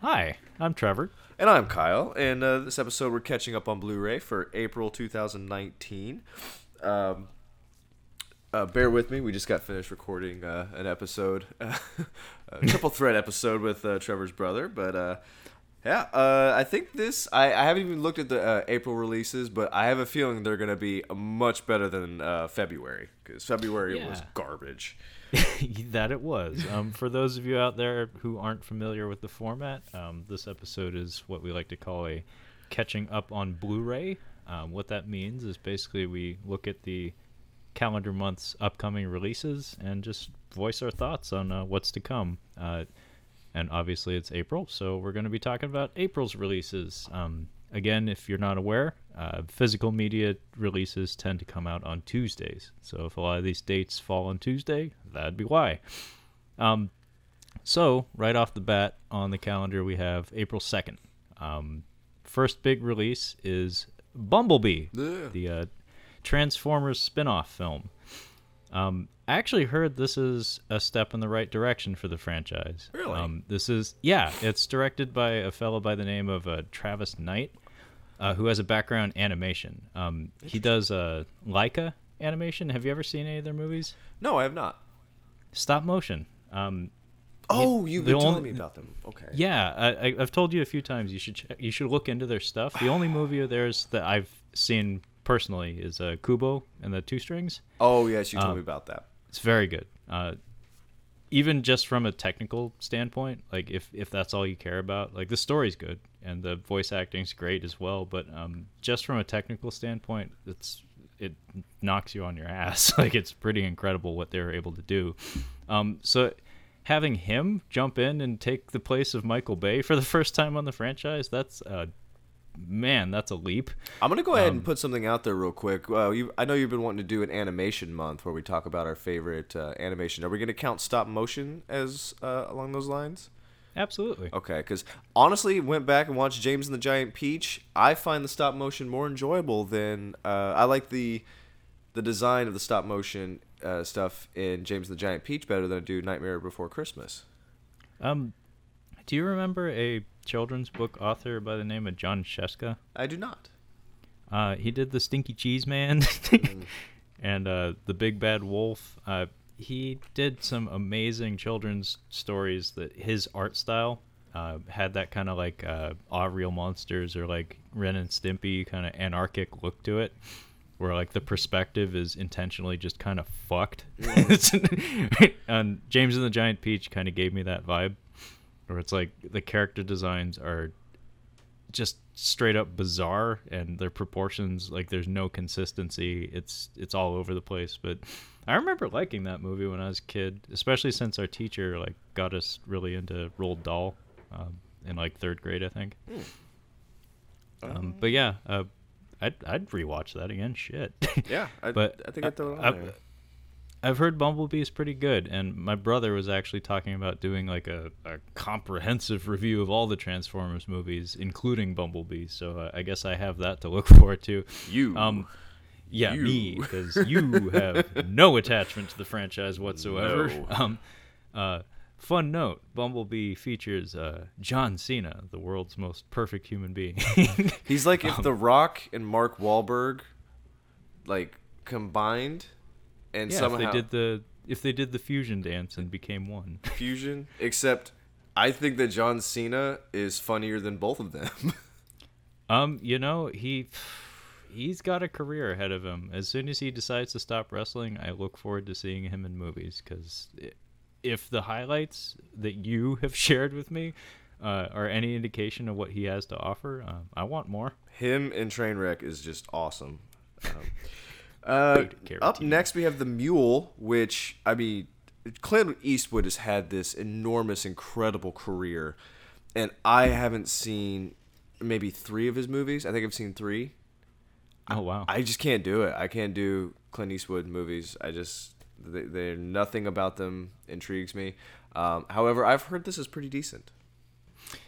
Hi, I'm Trevor. And I'm Kyle. And uh, this episode, we're catching up on Blu ray for April 2019. Um, uh, bear with me. We just got finished recording uh, an episode, a triple threat episode with uh, Trevor's brother. But uh, yeah, uh, I think this, I, I haven't even looked at the uh, April releases, but I have a feeling they're going to be much better than February because February Yeah. was garbage. that it was. Um, for those of you out there who aren't familiar with the format, um, this episode is what we like to call a catching up on Blu-ray. Um, what that means is basically we look at the calendar month's upcoming releases and just voice our thoughts on uh, what's to come. Uh, and obviously it's April, so we're going to be talking about April's releases. Um, again, if you're not aware, uh, physical media releases tend to come out on Tuesdays. So if a lot of these dates fall on Tuesday, that'd be why. Um, so right off the bat on the calendar, we have April 2nd. Um, first big release is Bumblebee, Ugh. the uh, Transformers spin-off film. Um, I actually heard this is a step in the right direction for the franchise. Really? Um, this is yeah. It's directed by a fellow by the name of uh, Travis Knight, uh, who has a background animation. Um, he does uh, Laika animation. Have you ever seen any of their movies? No, I have not. Stop motion. Um, Oh, you've been telling me about them. Okay. yeah, I, I, I've told you a few times. You should check, you should look into their stuff. The only movie of theirs that I've seen personally is uh, Kubo and the Two Strings. Oh, yes, you told Um, me about that. It's very good. Uh, even just from a technical standpoint, like if if that's all you care about, like the story's good and the voice acting's great as well. But um, just from a technical standpoint, it's it knocks you on your ass. like it's pretty incredible what they were able to do. Um, so having him jump in and take the place of Michael Bay for the first time on the franchise, that's uh, man, that's a leap. I'm gonna go ahead Um, and put something out there real quick. Uh, you, I know you've been wanting to do an animation month where we talk about our favorite uh, animation. Are we gonna count stop motion as uh, along those lines? Absolutely. Okay, because honestly, went back and watched James and the Giant Peach. I find the stop motion more enjoyable than uh, I like the the design of the stop motion uh, stuff in James and the Giant Peach better than I do Nightmare Before Christmas. Um, do you remember a children's book author by the name of Jon Scieszka? I do not. Uh, he did the Stinky Cheese Man and uh, the Big Bad Wolf. Uh, he did some amazing children's stories that his art style uh, had that kind of like uh, Aw Real Monsters or like Ren and Stimpy kind of anarchic look to it. Where like the perspective is intentionally just kind of fucked, and James and the Giant Peach kind of gave me that vibe, where it's like the character designs are just straight up bizarre and their proportions like there's no consistency. It's it's all over the place. But i remember liking that movie when i was a kid especially since our teacher like got us really into roald dahl um, in like third grade i think. Um, but yeah uh, I'd, I'd rewatch that again. Shit. Yeah, I, But I think I throw it on I- there. I've heard Bumblebee is pretty good, and my brother was actually talking about doing like a, a comprehensive review of all the Transformers movies, including Bumblebee. So uh, I guess I have that to look forward to. You. Um, yeah, You. me, because you have no attachment to the franchise whatsoever. No. Um, uh, fun note: Bumblebee features uh, John Cena, the world's most perfect human being. He's like Um, if The Rock and Mark Wahlberg, like combined, and yeah, somehow if they did the if they did the fusion dance and became one. fusion. Except, I think that John Cena is funnier than both of them. Um, you know, he he's got a career ahead of him. As soon as he decides to stop wrestling, I look forward to seeing him in movies cuz if the highlights that you have shared with me uh, are any indication of what he has to offer, um, I want more. Him in Trainwreck is just awesome. Um, uh, up next, we have the Mule, which I mean, Clint Eastwood has had this enormous, incredible career, and I haven't seen maybe three of his movies. I think I've seen three. Oh wow. I just can't do it. I can't do Clint Eastwood movies. I just they, they're nothing about them intrigues me. Um, however, I've heard this is pretty decent.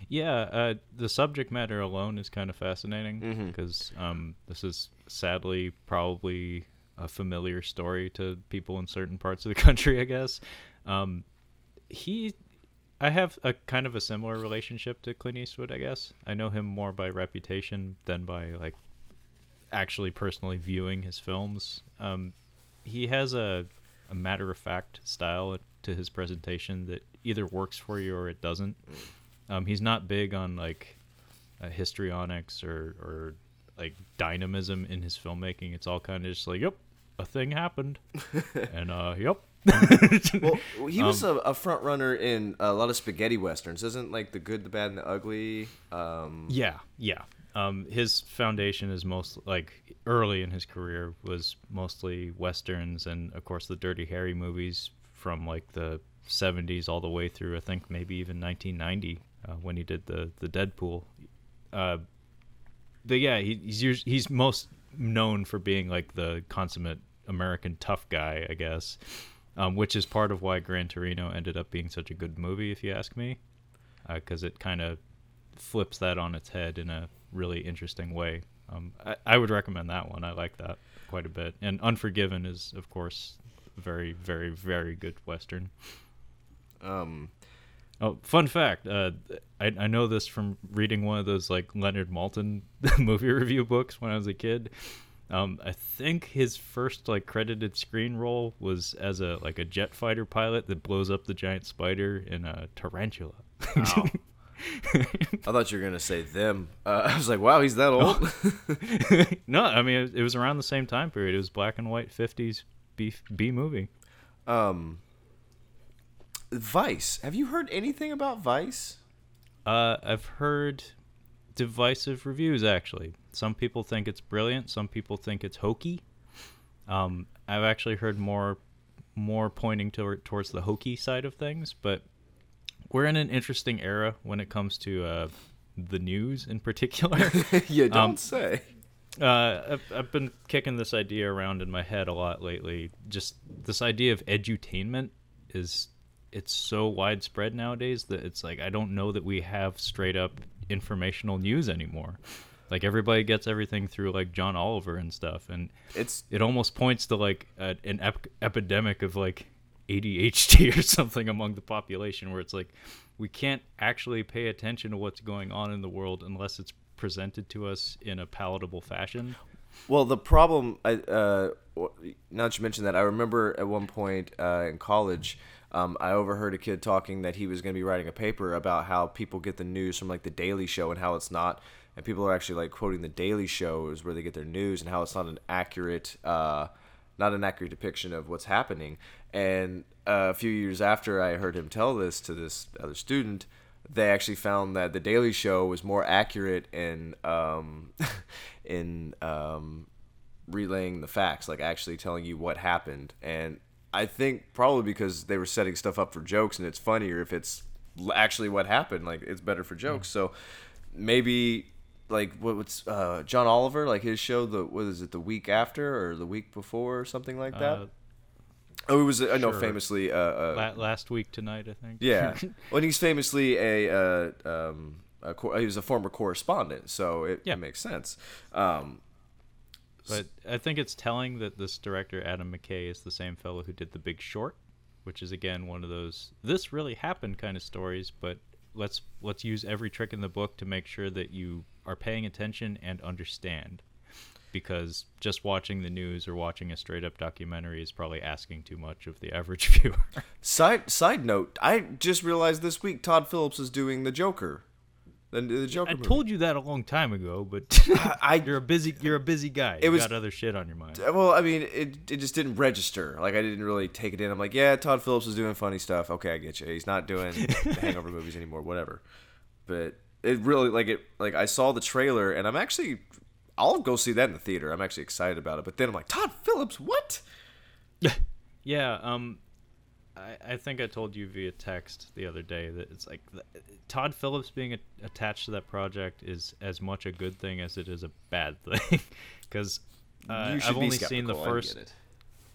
Yeah, uh, the subject matter alone is kind of fascinating because um, this is sadly probably a familiar story to people in certain parts of the country. I guess um, he I have a kind of a similar relationship to Clint Eastwood, I guess. I know him more by reputation than by like actually personally viewing his films. Um, he has a, a matter of fact style to his presentation that either works for you or it doesn't. Um, he's not big on like uh, histrionics or or like dynamism in his filmmaking. It's all kind of just like, yep, a thing happened, and uh, yep. well, he was um, a, a, front runner in a lot of spaghetti westerns, isn't like the good, the bad, and the ugly. Um... Yeah, yeah. Um, his foundation is most like early in his career was mostly westerns and of course the Dirty Harry movies from like the 70s all the way through I think maybe even 1990 uh, when he did the the Dead Pool. Uh, yeah, he, he's he's most known for being like the consummate American tough guy, I guess, um, which is part of why Gran Torino ended up being such a good movie, if you ask me, because uh, it kind of flips that on its head in a really interesting way. Um, I, I, would recommend that one. I like that quite a bit. And Unforgiven is, of course, very, very, very good western. Um, oh, fun fact. Uh, I, I know this from reading one of those like Leonard Maltin movie review books when I was a kid. Um, I think his first like credited screen role was as a like a jet fighter pilot that blows up the giant spider in a tarantula. Wow. I thought you were gonna say them. Uh, I was like, wow, he's that old. no, I mean it, it, was around the same time period. It was black and white '50s B B movie. Um, Vice. Have you heard anything about Vice? Uh, I've heard divisive reviews. Actually, some people think it's brilliant. Some people think it's hokey. Um, I've actually heard more more pointing to, towards the hokey side of things, but we're in an interesting era when it comes to uh, the news in particular. you don't um, say. Uh, I've, I've been kicking this idea around in my head a lot lately. Just this idea of edutainment is it's so widespread nowadays that it's like I don't know that we have straight up informational news anymore. Like everybody gets everything through like John Oliver and stuff, and it's it almost points to like a, an ep- epidemic of like ADHD or something among the population where it's like we can't actually pay attention to what's going on in the world unless it's presented to us in a palatable fashion. Well, the problem, I, uh, now that you mentioned that, I remember at one point uh, in college, um, I overheard a kid talking that he was going to be writing a paper about how people get the news from like the Daily Show and how it's not, and people are actually like quoting the Daily Show is where they get their news and how it's not an accurate, uh, not an accurate depiction of what's happening. And uh, a few years after I heard him tell this to this other student, they actually found that the Daily Show was more accurate in um, in um, relaying the facts, like actually telling you what happened. And I think probably because they were setting stuff up for jokes, and it's funnier if it's actually what happened. Like it's better for jokes. Mm. So maybe like what, what's uh, John Oliver like his show the what is it the week after or the week before or something like that. Uh, Oh, it was I know famously. Uh, uh, last week tonight, I think. Yeah, well, he's famously a, uh, um, a he was a former correspondent, so it, yeah. it makes sense. Um, but I think it's telling that this director Adam McKay is the same fellow who did The Big Short, which is again one of those this really happened kind of stories, but let's let's use every trick in the book to make sure that you are paying attention and understand because just watching the news or watching a straight up documentary is probably asking too much of the average viewer. side side note, I just realized this week Todd Phillips is doing the Joker. The, the Joker. I movie. told you that a long time ago, but I, you're a busy you're a busy guy. It you was, got other shit on your mind. Well, I mean, it it just didn't register. Like I didn't really take it in. I'm like, yeah, Todd Phillips is doing funny stuff. Okay, I get you. He's not doing the Hangover movies anymore. Whatever. But it really like it like I saw the trailer and I'm actually I'll go see that in the theater. I'm actually excited about it. But then I'm like, Todd Phillips, what? Yeah, yeah. Um, I, I think I told you via text the other day that it's like the, Todd Phillips being a, attached to that project is as much a good thing as it is a bad thing, because uh, I've only seen the first.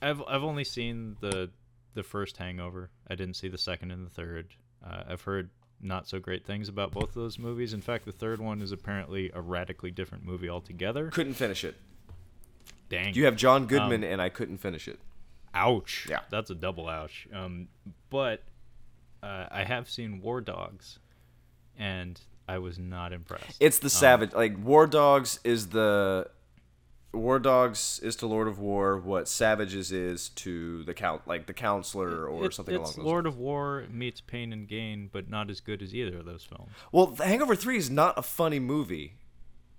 I've I've only seen the the first Hangover. I didn't see the second and the third. Uh, I've heard not so great things about both of those movies. In fact, the third one is apparently a radically different movie altogether. Couldn't finish it. Dang. You have John Goodman, um, and I couldn't finish it. Ouch. Yeah, that's a double ouch. Um, but uh, I have seen War Dogs, and I was not impressed. It's the Um, savage. Like War Dogs is the War Dogs is to Lord of War what Savages is to the count, like the counselor or it- something along it's those. Lord of War meets Pain and Gain, but not as good as either of those films. Well, The Hangover Three is not a funny movie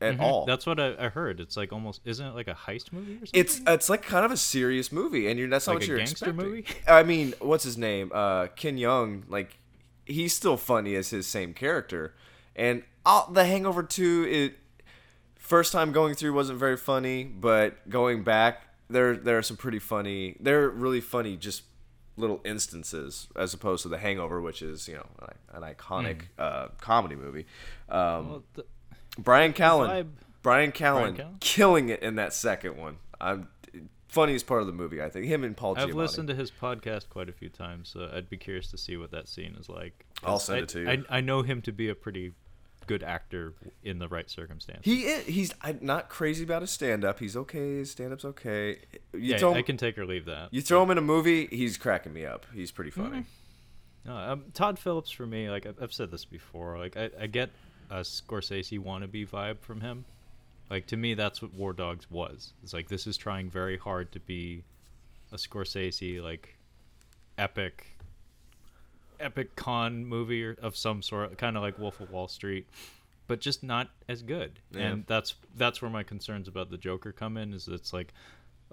at all. Mm-hmm. That's what I, I heard. It's like almost isn't it like a heist movie or something? It's it's like kind of a serious movie, and you're that's not Like what a you're gangster expecting. movie? I mean, what's his name? Uh, Ken Jeong. Like, he's still funny as his same character, and uh, The Hangover Two. It first time going through wasn't very funny, but going back, there there are some pretty funny. They're really funny, just little instances as opposed to The Hangover, which is you know an, an iconic uh, comedy movie. Um. Well, the, Bryan Callen. Bryan Callen, Callen? killing it in that second one. I'm funniest part of the movie, I think. Him and Paul I've Giamatti. listened to his podcast quite a few times, so I'd be curious to see what that scene is like. I'll send I- it to you. I, I know him to be a pretty good actor in the right circumstances. He is, he's I'm not crazy about his stand up. He's okay. His stand up's okay. You yeah, him, I can take or leave that. you throw him in a movie, he's cracking me up. He's pretty funny. No, um, Todd Phillips for me, like I've, I've said this before, like I, I get a Scorsese wannabe vibe from him. Like to me, that's what War Dogs was. It's like this is trying very hard to be a Scorsese like epic, epic con movie or, of some sort, kind of like Wolf of Wall Street, but just not as good. Yeah. And that's that's where my concerns about the Joker come in. Is it's like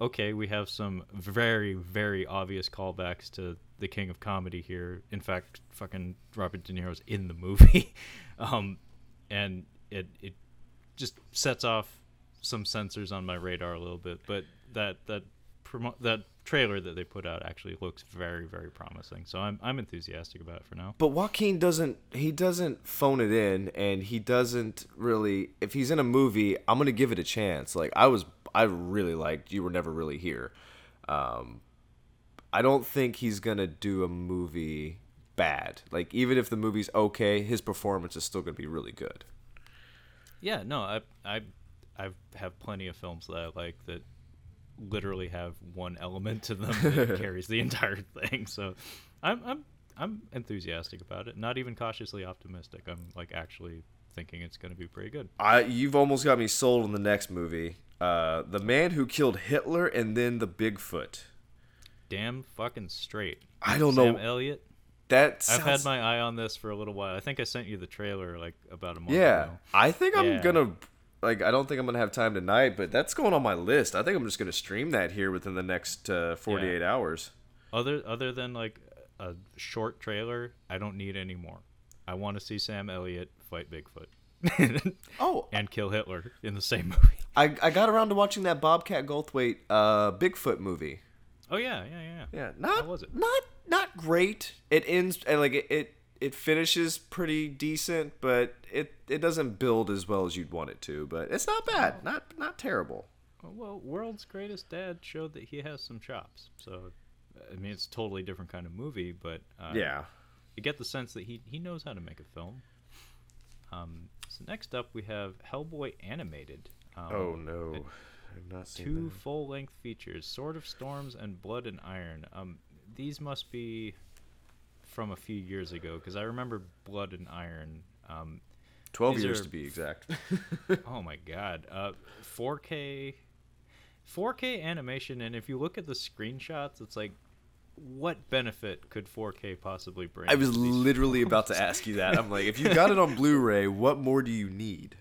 okay, we have some very, very obvious callbacks to the king of comedy here. In fact, fucking Robert De Niro's in the movie, um, and it it just sets off some sensors on my radar a little bit. But that that promo- that trailer that they put out actually looks very, very promising. So I'm I'm enthusiastic about it for now. But Joaquin doesn't he doesn't phone it in and he doesn't really if he's in a movie, I'm gonna give it a chance. Like I was I really liked You Were Never Really Here. Um I don't think he's gonna do a movie bad. Like even if the movie's okay, his performance is still gonna be really good. Yeah, no, I I I have plenty of films that I like that literally have one element to them that carries the entire thing. So I'm I'm I'm enthusiastic about it. Not even cautiously optimistic. I'm like actually thinking it's going to be pretty good. I you've almost got me sold on the next movie. Uh The Man Who Killed Hitler and then the Bigfoot. Damn fucking straight. I don't Sam know. Elliott. That I've had my eye on this for a little while. I think I sent you the trailer like about a month Yeah, ago. I think I'm Yeah. gonna like. I don't think I'm gonna have time tonight, but that's going on my list. I think I'm just gonna stream that here within the next uh, 48 hours. Other other than like a short trailer, I don't need any more. I want to see Sam Elliott fight Bigfoot. Oh, and kill Hitler in the same movie. I I got around to watching that Bobcat Goldthwait uh, Bigfoot movie. Oh yeah, yeah, yeah. Yeah, not How was it? not not great. It ends and like it, it it finishes pretty decent, but it it doesn't build as well as you'd want it to. But it's not bad. Not not terrible. Well, World's Greatest Dad showed that he has some chops. So, I mean, it's a totally different kind of movie, but uh, Yeah. you get the sense that he he knows how to make a film. Um, so next up we have Hellboy animated. Um, Oh no, it- I've not seen two full-length features sword of storms and blood and iron um these must be from a few years ago because i remember blood and iron um Twelve years are- to be exact. oh my god uh 4k 4k animation and if you look at the screenshots it's like what benefit could 4k possibly bring I was literally about to ask you that. I'm like, if you got it on Blu-ray, what more do you need?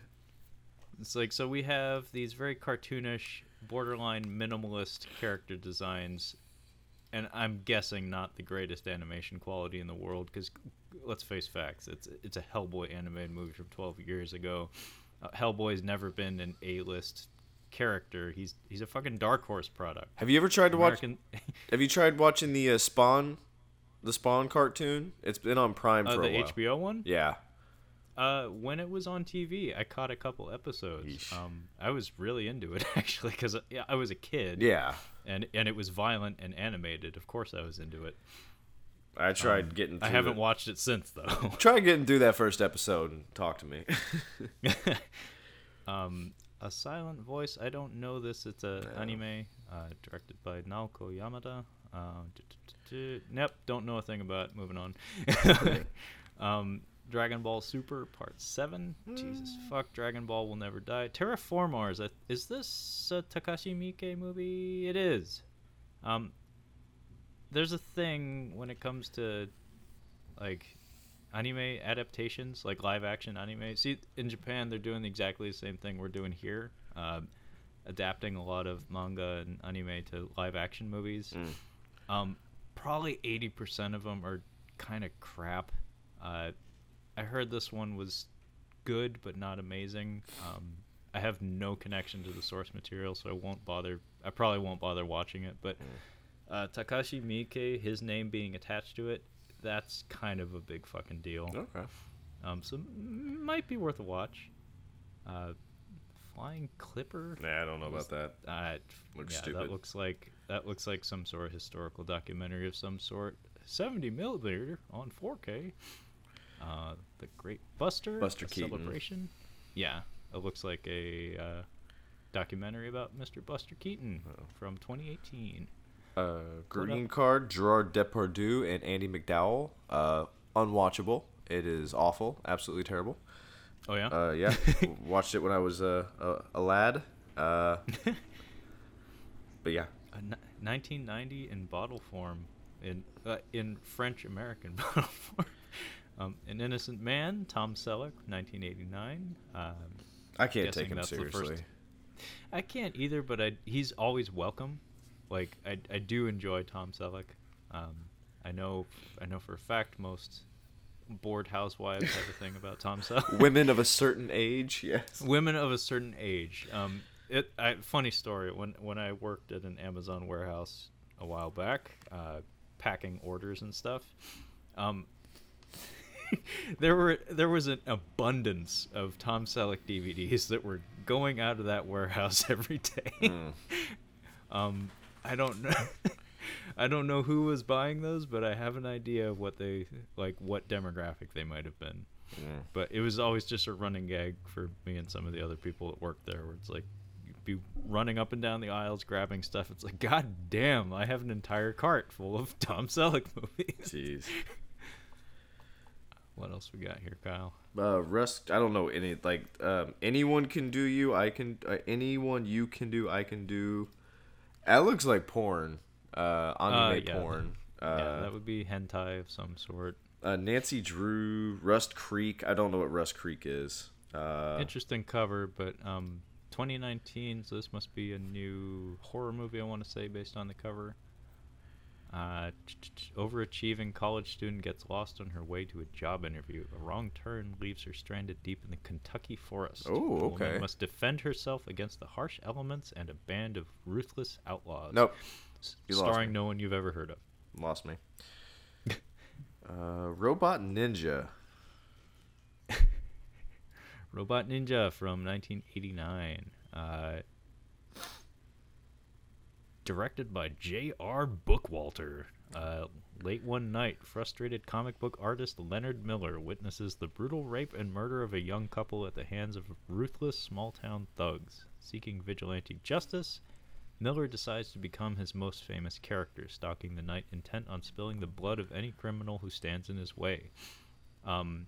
It's like so we have these very cartoonish, borderline minimalist character designs, and I'm guessing not the greatest animation quality in the world. Because let's face facts, it's it's a Hellboy animated movie from 12 years ago. Uh, Hellboy's never been an A-list character. He's he's a fucking Dark Horse product. Have you ever tried to watch? Have you tried watching the uh, Spawn, the Spawn cartoon? It's been on Prime uh, for a while. The HBO one. Yeah. Uh, when it was on TV, I caught a couple episodes. Yeesh. Um, I was really into it actually because yeah, I was a kid. Yeah. And and it was violent and animated. Of course, I was into it. I tried getting. Through Um, I haven't it. watched it since though. Try getting through that first episode and talk to me. um, a silent voice. I don't know this. It's a anime uh, directed by Naoko Yamada. Uh, nope, don't know a thing about. it. Moving on. um, Dragon Ball Super Part Seven. Jesus fuck, Dragon Ball will never die. Terraformars. uh, Is this a Takashi Miike movie? It is. Um, there's a thing when it comes to like anime adaptations, like live action anime. See, in Japan, they're doing exactly the same thing we're doing here, um, adapting a lot of manga and anime to live action movies. Um, probably 80% of them are kind of crap. Uh, I heard this one was good, but not amazing. Um, I have no connection to the source material, so I won't bother. I probably won't bother watching it. But uh, Takashi Miike, his name being attached to it, that's kind of a big fucking deal. Okay. Um, so m- might be worth a watch. Uh, Flying Clipper. Nah, I don't know Was- about that. Uh, Looks yeah, stupid. that looks like that looks like some sort of historical documentary of some sort. 70 millimeter on 4K. Uh, the Great Buster. Buster Keaton. Celebration. Yeah, it looks like a uh, documentary about Mr. Buster Keaton Oh. from 2018. Uh, Green Card, Gerard Depardieu, and Andie MacDowell. Uh, unwatchable. It is awful. Absolutely terrible. Oh yeah. Uh, yeah. Watched it when I was uh, a, a lad. Uh, but yeah. A 1990 in bottle form, in uh, in French American bottle form. Um, An Innocent Man, Tom Selleck, 1989. Um, I can't take him that's the first- seriously. I can't either, but I, he's always welcome. Like I, I do enjoy Tom Selleck. Um, I know I know for a fact most bored housewives have a thing about Tom Selleck. Women of a certain age, yes. women of a certain age. Um, it I, funny story when when I worked at an Amazon warehouse a while back, uh, packing orders and stuff. Um, there were there was an abundance of Tom Selleck DVDs that were going out of that warehouse every day. um, I don't know. I don't know who was buying those, but I have an idea of what they like, what demographic they might have been. But it was always just a running gag for me and some of the other people that worked there, where it's like you'd be running up and down the aisles grabbing stuff. It's like, God damn, I have an entire cart full of Tom Selleck movies. Jeez. What else we got here, Kyle? Uh, Rust. I don't know any like um, anyone can do you. I can. Uh, anyone you can do. I can do. That looks like porn. Uh, anime yeah. porn. Uh, yeah, that would be hentai of some sort. uh, Nancy Drew, Rust Creek. I don't know what Rust Creek is. Uh, Interesting cover, but um, 2019, so this must be a new horror movie. I want to say based on the cover. Uh, ch- ch- ch- overachieving college student gets lost on her way to a job interview. A wrong turn leaves her stranded deep in the Kentucky forest. Oh, The okay. Must defend herself against the harsh elements and a band of ruthless outlaws. nope. You lost starring no one you've ever heard of. Lost me. uh, Robot Ninja. Robot Ninja from 1989. Uh, directed by J.R. Bookwalter. Uh, late one night, frustrated comic book artist Leonard Miller witnesses the brutal rape and murder of a young couple at the hands of ruthless small town thugs. Seeking vigilante justice, Miller decides to become his most famous character, stalking the night intent on spilling the blood of any criminal who stands in his way. Um,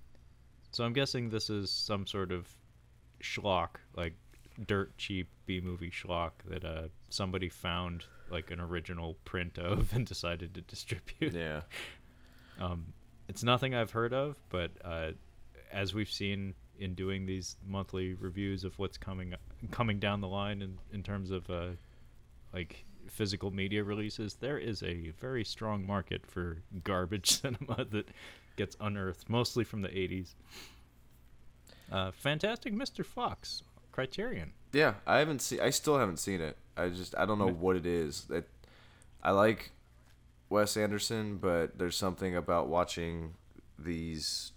so I'm guessing this is some sort of schlock, like dirt cheap B movie schlock that uh somebody found like an original print of and decided to distribute. Yeah. Um, it's nothing I've heard of, but uh, as we've seen in doing these monthly reviews of what's coming coming down the line in, in terms of uh, like physical media releases, there is a very strong market for garbage cinema that gets unearthed, mostly from the 80s. Uh, Fantastic Mr. Fox, Criterion. Yeah, I haven't seen. I still haven't seen it. I just I don't know what it is. That I like Wes Anderson, but there's something about watching these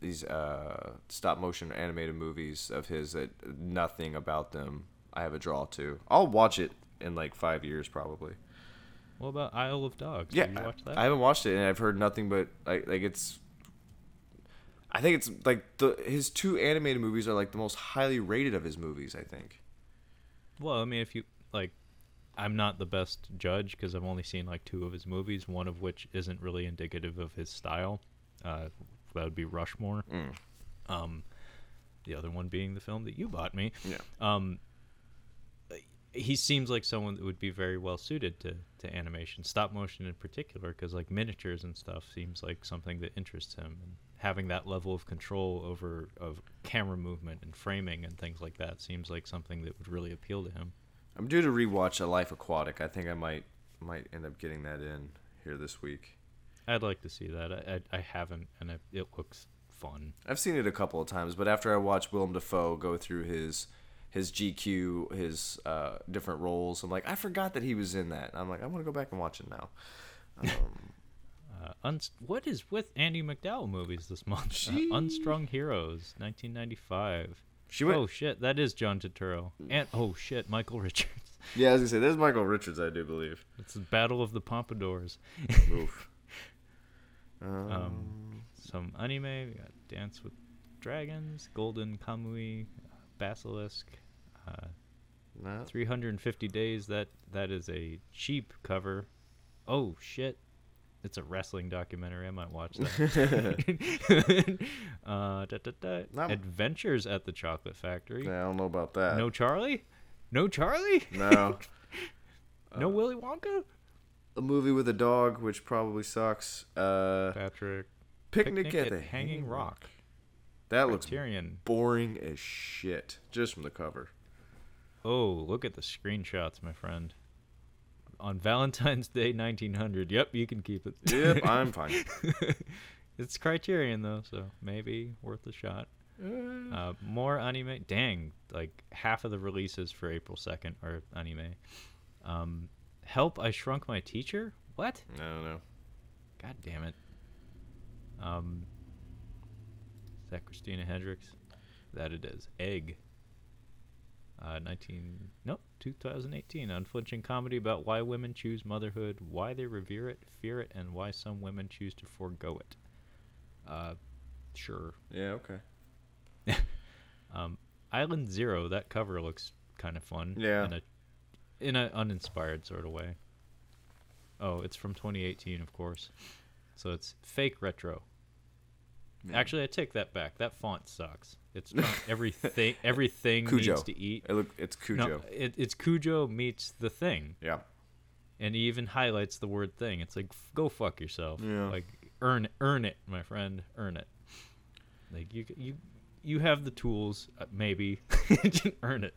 these uh, stop motion animated movies of his that nothing about them I have a draw to. I'll watch it in like five years probably. What about Isle of Dogs? Yeah, Have you watched that? I haven't watched it, and I've heard nothing but like like it's. I think it's like the his two animated movies are like the most highly rated of his movies. I think. Well, I mean, if you like, I'm not the best judge because I've only seen like two of his movies, one of which isn't really indicative of his style. Uh, that would be Rushmore. Mm. Um, the other one being the film that you bought me. Yeah. Um, he seems like someone that would be very well suited to, to animation, stop motion in particular, because like miniatures and stuff seems like something that interests him, and having that level of control over of camera movement and framing and things like that seems like something that would really appeal to him. I'm due to rewatch A Life Aquatic. I think I might might end up getting that in here this week. I'd like to see that. I I, I haven't, and it, it looks fun. I've seen it a couple of times, but after I watched Willem Dafoe go through his his GQ, his uh, different roles, I'm like, I forgot that he was in that. I'm like, I want to go back and watch it now. Um, Uh, what is with Andie MacDowell movies this month? Uh, Unstrung Heroes, 1995. she went. Oh shit, that is John Turturro. And oh shit, Michael Richards. Yeah, I was gonna say, there's Michael Richards, I do believe. It's the Battle of the Pompadours. Oof. Um, Some anime. We got Dance with Dragons, Golden Kamui, Basilisk. Uh, no. 350 Days. That that is a cheap cover. Oh shit. It's a wrestling documentary. I might watch that. uh, da, da, da. Not- Adventures at the Chocolate Factory. Yeah, I don't know about that. No Charlie? No Charlie? No. no Willy Wonka? a movie with a dog, which probably sucks. Uh, Patrick. Picnic, at, the Hanging Rock. That looks Criterion. boring as shit, just from the cover. Oh, look at the screenshots, my friend. On Valentine's Day 1900. Yep, you can keep it. Yep, I'm fine. it's Criterion though, so maybe worth a shot. Uh, more anime. Dang, like half of the releases for April 2nd are anime. Um, Help! I Shrunk My Teacher. What? I don't know. God damn it. Um, is that Christina Hendricks? That it is. Egg. Uh, 19. Nope, 2018. Unflinching comedy about why women choose motherhood, why they revere it, fear it, and why some women choose to forego it. Uh, sure. Yeah, okay. Um, Island Zero. That cover looks kind of fun. Yeah. In a in an uninspired sort of way. Oh, it's from 2018, of course. So it's fake retro. Actually, I take that back. That font sucks. It's everything. Everything Cujo. needs to eat. It look, it's Cujo. No, it, it's Cujo meets the thing, Yeah. and he even highlights the word thing. It's like, f- go fuck yourself. Yeah. Like, earn earn it, my friend. Earn it. Like you you you have the tools, uh, maybe, earn it.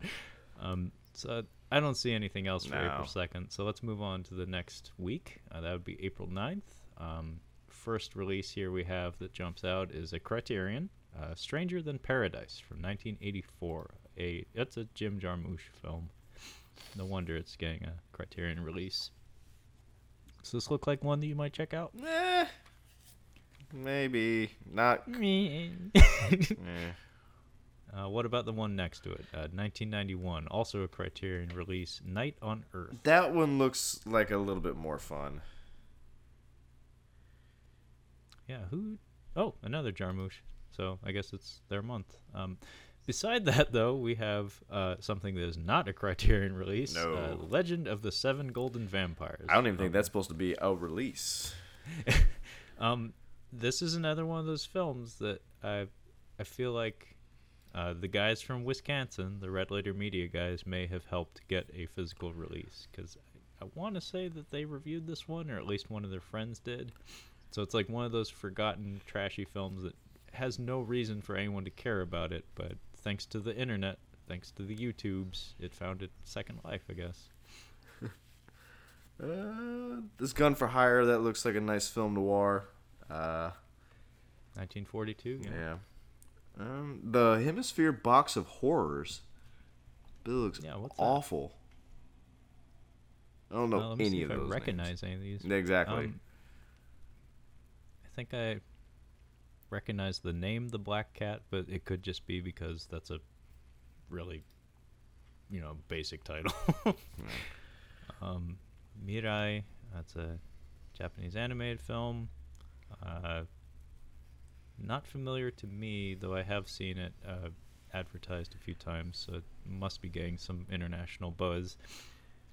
Um, so I don't see anything else for No. April second. So let's move on to the next week. Uh, that would be April 9th. Um, first release here we have that jumps out is a Criterion, uh, Stranger Than Paradise from 1984. A it's a Jim Jarmusch film. No wonder it's getting a Criterion release. Does this look like one that you might check out? Eh, maybe not. Me. Uh, what about the one next to it? Uh, 1991, also a Criterion release, Night on Earth. That one looks like a little bit more fun. Yeah, who? Oh, another Jarmusch. So I guess it's their month. Um, beside that, though, we have uh, something that is not a Criterion release. Uh, No. Legend of the Seven Golden Vampires. I don't even think that's supposed to be a release. Um, this is another one of those films that I, I feel like, uh, the guys from Wisconsin, the Red Letter Media guys, may have helped get a physical release because I, I want to say that they reviewed this one, or at least one of their friends did. So it's like one of those forgotten, trashy films that has no reason for anyone to care about it, but thanks to the internet, thanks to the YouTubes, it found its second life, I guess. Uh, this Gun for Hire, that looks like a nice film noir. Uh, 1942. Yeah. yeah. Um, the Hemisphere Box of Horrors. It looks Yeah, what's that? awful. I don't know Well, any of if those. I names. recognize any of these. Exactly. Um, I think I recognize the name The Black Cat, but it could just be because that's a really, you know, basic title. um, Mirai, that's a Japanese animated film. Uh, not familiar to me, though I have seen it uh, advertised a few times, so it must be getting some international buzz.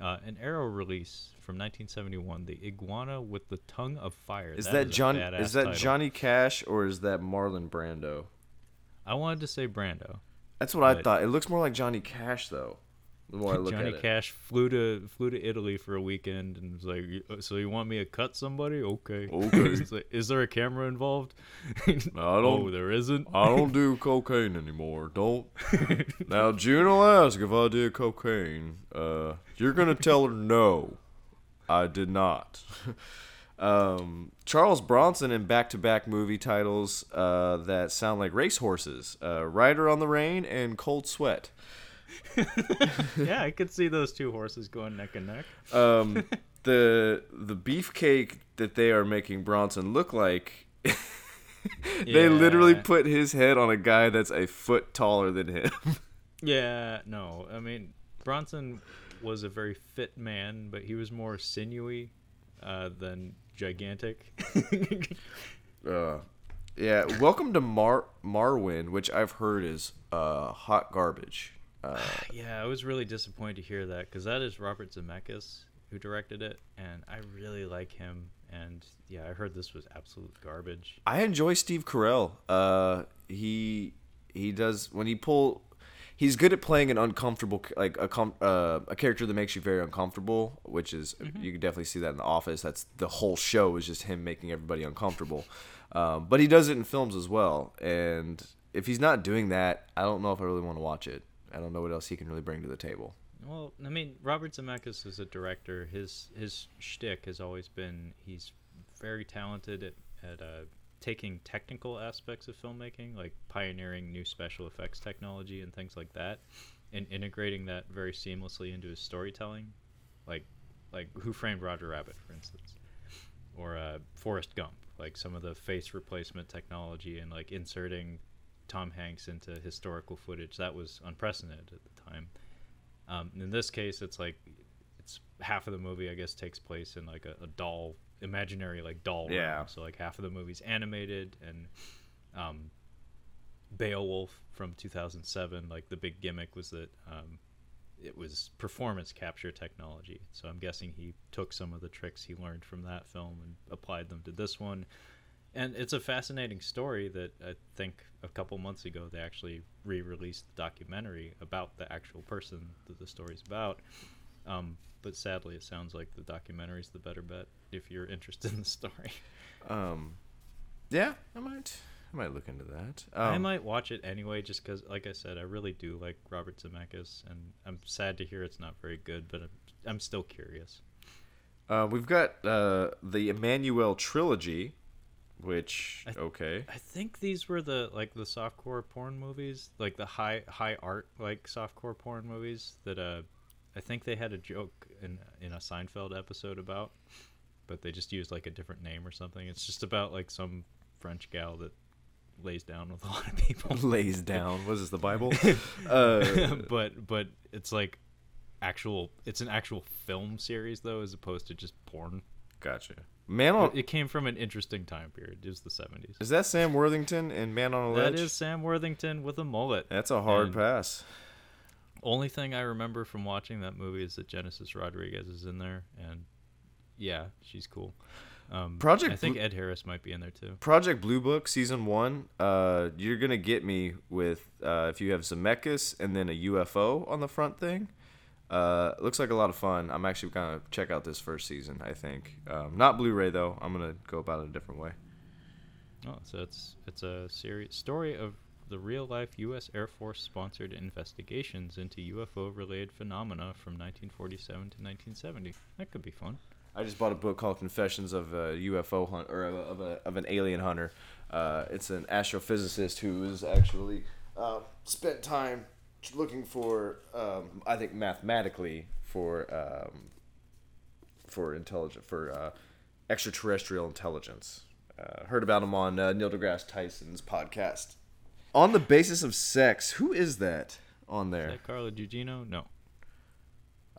Uh, an Arrow release from 1971, The Iguana with the Tongue of Fire. Is that, a John? Is that title. Johnny Cash or is that Marlon Brando? I wanted to say Brando. That's what I thought. It looks more like Johnny Cash though. The more I look Johnny at it. Cash flew to flew to Italy for a weekend and was like, uh, "So you want me to cut somebody? Okay. Okay. Like, Is there a camera involved? No, I oh, don't. there isn't. I don't do cocaine anymore. Don't. now June will ask if I did cocaine. Uh, you're gonna tell her no. I did not. um, Charles Bronson in back-to-back movie titles uh, that sound like racehorses: uh, "Rider on the Rain" and "Cold Sweat." yeah, I could see those two horses going neck and neck. Um, the the beefcake that they are making Bronson look like. they literally put his head on a guy that's a foot taller than him. Yeah, no. I mean, Bronson was a very fit man, but he was more sinewy uh, than gigantic. Uh, yeah, welcome to Mar Marwen, which I've heard is uh, hot garbage. Uh, yeah, I was really disappointed to hear that because that is Robert Zemeckis who directed it, and I really like him. And yeah, I heard this was absolute garbage. I enjoy Steve Carell. Uh, he he does when he pull. He's good at playing an uncomfortable, like a com- uh, a character that makes you very uncomfortable, which is you can definitely see that in The Office. That's the whole show is just him making everybody uncomfortable. Um, but he does it in films as well, and if he's not doing that, I don't know if I really want to watch it. I don't know what else he can really bring to the table. Well, I mean, Robert Zemeckis is a director. His his shtick has always been he's very talented at at uh, taking technical aspects of filmmaking, like pioneering new special effects technology and things like that, and integrating that very seamlessly into his storytelling, like like Who Framed Roger Rabbit, for instance, or uh, Forrest Gump, like some of the face replacement technology and like inserting Tom Hanks into historical footage that was unprecedented at the time. Um, in this case, it's like it's half of the movie, I guess, takes place in like a, a doll, imaginary like doll Yeah. So like half of the movie's animated, and um, Beowulf from 2007, like the big gimmick was that um, it was performance capture technology. So I'm guessing he took some of the tricks he learned from that film and applied them to this one. And it's a fascinating story that I think a couple months ago they actually re-released the documentary about the actual person that the story's about. Um, but sadly, it sounds like the documentary's the better bet if you're interested in the story. Um, yeah, I might, I might look into that. Um, I might watch it anyway, just because, like I said, I really do like Robert Zemeckis, and I'm sad to hear it's not very good, but I'm, I'm still curious. Uh, we've got uh, the Emmanuelle trilogy, which I th- okay, I think these were the like the softcore porn movies, like the high high art like softcore porn movies that uh, I think they had a joke in in a Seinfeld episode about, but they just used like a different name or something. It's just about like some French gal that lays down with a lot of people. lays down. Was this the Bible? uh, but but it's like actual it's an actual film series though as opposed to just porn gotcha. Man on it came from an interesting time period it was the 70s is that Sam Worthington in Man on a Ledge? that is sam worthington with a mullet That's a hard and- pass. Only thing i remember from watching that movie is that genesis rodriguez is in there and yeah she's cool um, Project i think ed harris might be in there too Project Blue Book season one. Uh, you're gonna get me with uh, if you have Zemeckis and then a UFO on the front thing. Uh, looks like a lot of fun. I'm actually gonna check out this first season. I think um, not Blu-ray though. I'm gonna go about it a different way. Oh, so it's it's a series story of the real life U.S. Air Force sponsored investigations into UFO related phenomena from 1947 to 1970. That could be fun. I just bought a book called Confessions of a UFO Hunt or of, a, of, an Alien Hunter. Uh, it's an astrophysicist who is actually uh, spent time looking for, um, I think, mathematically for um, for intelligent for uh, extraterrestrial intelligence. Uh, heard about him on uh, Neil deGrasse Tyson's podcast. On the basis of sex, who is that on Is there? that Carla Gugino? No.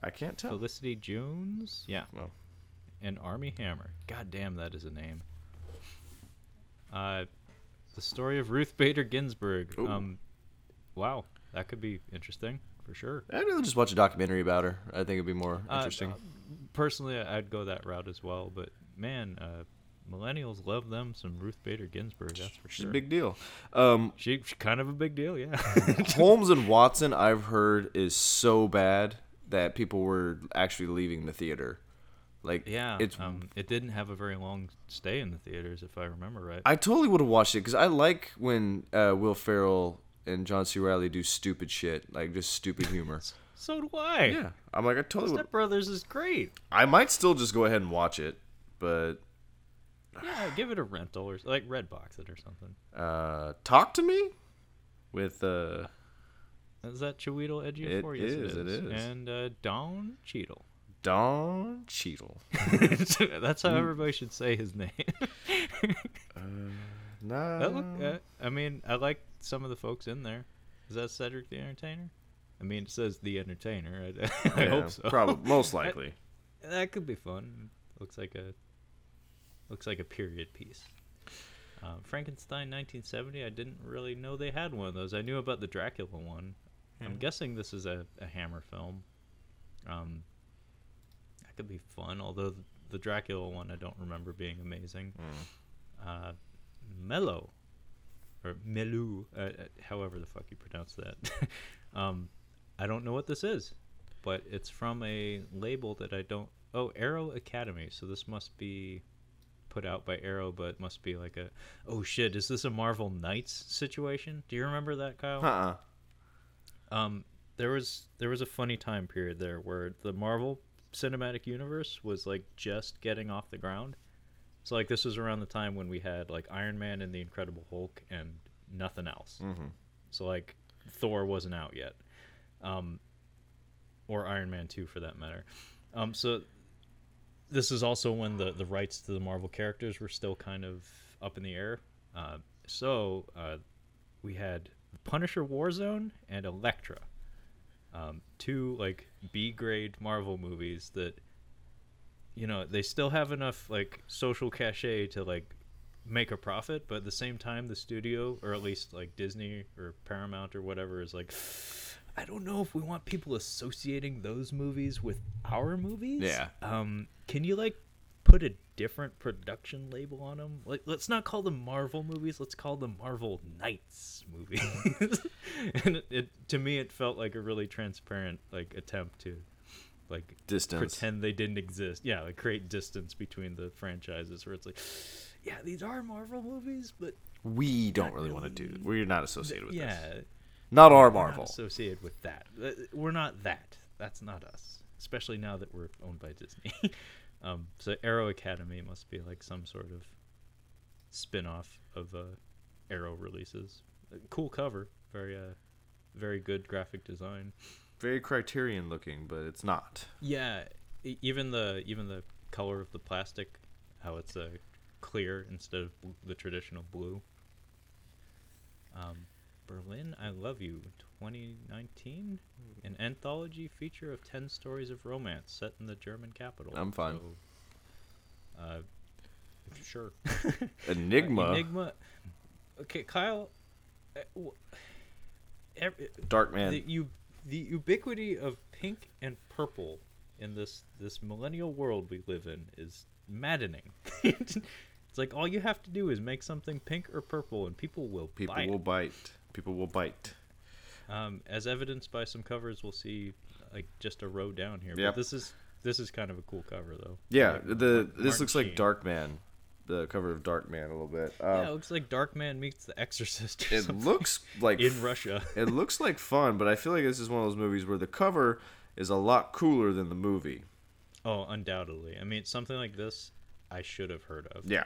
I can't tell. Felicity Jones? Yeah. Well. And Armie Hammer. God damn, that is a name. Uh, the story of Ruth Bader Ginsburg. Ooh. Um, wow, that could be interesting for sure. I'd rather just watch a documentary about her. I think it'd be more Uh, interesting. personally, I'd go that route as well. But man, uh, millennials love them some Ruth Bader Ginsburg. That's for She's sure. a big deal. Um, She, she kind of a big deal, yeah. Holmes and Watson, I've heard, is so bad that people were actually leaving the theater. Like, yeah. it's. um, it didn't have a very long stay in the theaters, if I remember right. I totally would have watched it because I like when uh, Will Ferrell and John C. Reilly do stupid shit, like just stupid humor. so do I. yeah, I'm like, I totally would. Step Brothers is great. I might still just go ahead and watch it, but Yeah, give it a rental or like Redbox it or something. uh, talk to me with uh, Is that Chiweedle Edgy It for? Yes, is, it is. And uh, Don Cheadle. Don Cheadle. That's how everybody should say his name. Nah. That look, uh, I mean, I like some of the folks in there. Is that Cedric the Entertainer? I mean, it says the Entertainer. I, I Yeah, hope so. Probably, most likely. that could be fun. Looks like a looks like a period piece. Uh, Frankenstein 1970. I didn't really know they had one of those. I knew about the Dracula one. I'm guessing this is a, a Hammer film. Um, that could be fun. Although the, the Dracula one, I don't remember being amazing. Uh, Mellow, or Melu, uh, uh, however the fuck you pronounce that. um, I don't know what this is, but it's from a label that I don't. Oh, Arrow Academy. So this must be put out by Arrow, but must be like a. Oh shit! Is this a Marvel Knights situation? Do you remember that, Kyle? Uh-uh. um, there was there was a funny time period there where the Marvel Cinematic Universe was like just getting off the ground. So like this was around the time when we had like Iron Man and the Incredible Hulk and nothing else. Mhm. So like Thor wasn't out yet, um, or Iron Man two for that matter. Um, so this is also when the the rights to the Marvel characters were still kind of up in the air. Uh, so uh, we had Punisher Warzone and Elektra, um, two like B grade Marvel movies that you know they still have enough like social cachet to like make a profit, but at the same time the studio or at least like Disney or Paramount or whatever is like. I don't know if we want people associating those movies with our movies. Yeah. Um, can you like put a different production label on them? Like, let's not call them Marvel movies. Let's call them Marvel Knights movies. and it, it, to me, it felt like a really transparent like attempt to like Distance. pretend they didn't exist. Yeah, like create distance between the franchises where it's like, yeah, these are Marvel movies, but We don't really want to do. We're not associated with yeah, this. Not our we're not Marvel. associated with that. Uh, We're not that. That's not us. Especially now that we're owned by Disney. um, so Arrow Academy must be like some sort of spin-off of uh, Arrow releases. Uh, cool cover, very uh, very good graphic design. Very Criterion looking, but it's not. Yeah, even the even the color of the plastic, how it's uh, clear instead of the traditional blue. Um, Berlin, I Love You, 2019, an anthology feature of 10 stories of romance set in the German capital. I'm fine. So, uh, sure. Enigma. Uh, Enigma. Okay, Kyle. uh, w- ev- Dark Man. the, you, the ubiquity of pink and purple in this this millennial world we live in is maddening. it's like all you have to do is make something pink or purple, and people will People it. will bite. People will bite. Um, as evidenced by some covers, we'll see like just a row down here. Yep. But this is this is kind of a cool cover though. Yeah, Like, the Mar- this Martin looks like Sheen. Dark Man. The cover of Dark Man a little bit. Yeah, Uh, it looks like Darkman meets The Exorcist. Or it something looks like in Russia. it looks like fun, but I feel like this is one of those movies where the cover is a lot cooler than the movie. Oh, undoubtedly. I mean, something like this, I should have heard of. Yeah,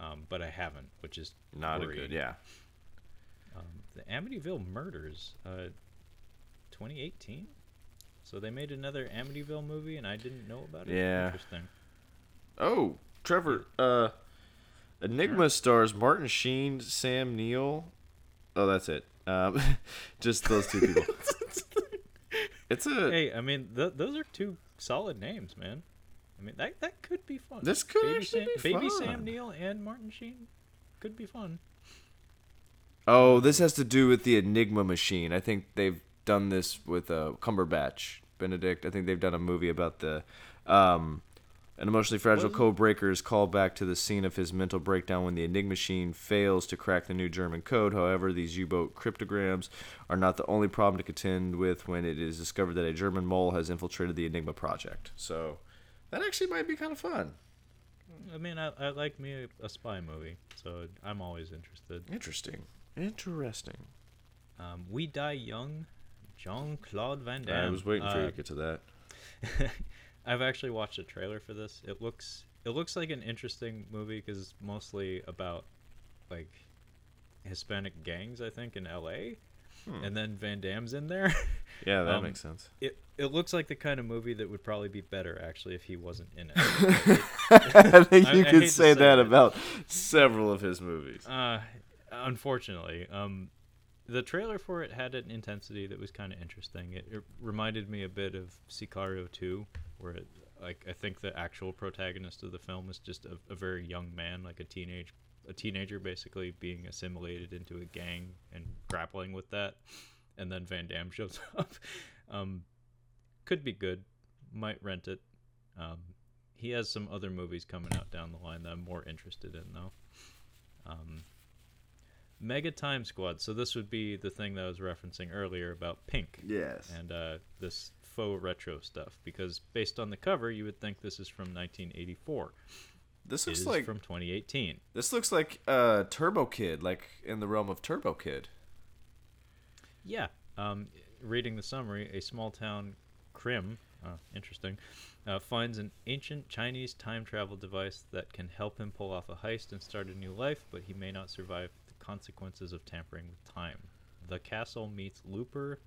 um, but I haven't, which is not a good. Yeah, Um, the Amityville Murders, uh, 2018. So they made another Amityville movie, and I didn't know about it. Yeah. Interesting. Oh, Trevor. Uh, Enigma stars Martin Sheen, Sam Neill. Oh, that's it. Um, just those two people. it's a. Hey, I mean, th- those are two solid names, man. I mean, that that could be fun. This could Baby actually Sam, be Baby fun. Sam Neill and Martin Sheen could be fun. Oh, this has to do with the Enigma machine. I think they've done this with uh, Cumberbatch, Benedict. I think they've done a movie about the um, an emotionally fragile code breaker is called back to the scene of his mental breakdown when the Enigma machine fails to crack the new German code. However, these U-boat cryptograms are not the only problem to contend with when it is discovered that a German mole has infiltrated the Enigma project. So that actually might be kind of fun. I mean, I, I like me a, a spy movie, so I'm always interested. Interesting. Interesting. Um, we Die Young, Jean Claude Van Damme. I was waiting for you Uh, to get to that. I've actually watched a trailer for this. It looks it looks like an interesting movie because it's mostly about like Hispanic gangs, I think, in L.A. Hmm. And then Van Damme's in there. Yeah, that um, makes sense. it it looks like the kind of movie that would probably be better actually if he wasn't in it. I think you I could to say say that it. about several of his movies. Uh, unfortunately, um, the trailer for it had an intensity that was kind of interesting. It, it reminded me a bit of Sicario 2, where it, like I think the actual protagonist of the film is just a, a very young man, like a teenage a teenager basically being assimilated into a gang and grappling with that, and then Van Damme shows up. um, could be good. Might rent it. Um, he has some other movies coming out down the line that I'm more interested in though. Um, Mega Time Squad. So this would be the thing that I was referencing earlier about Pink Yes. and uh, this faux retro stuff. Because based on the cover, you would think this is from 1984. This looks is like from 2018. this looks like uh, Turbo Kid, like in the realm of Turbo Kid. Yeah. Um, reading the summary, a small town, Krim, uh, interesting, uh, finds an ancient Chinese time travel device that can help him pull off a heist and start a new life, but he may not survive consequences of tampering with time. The Castle meets Looper.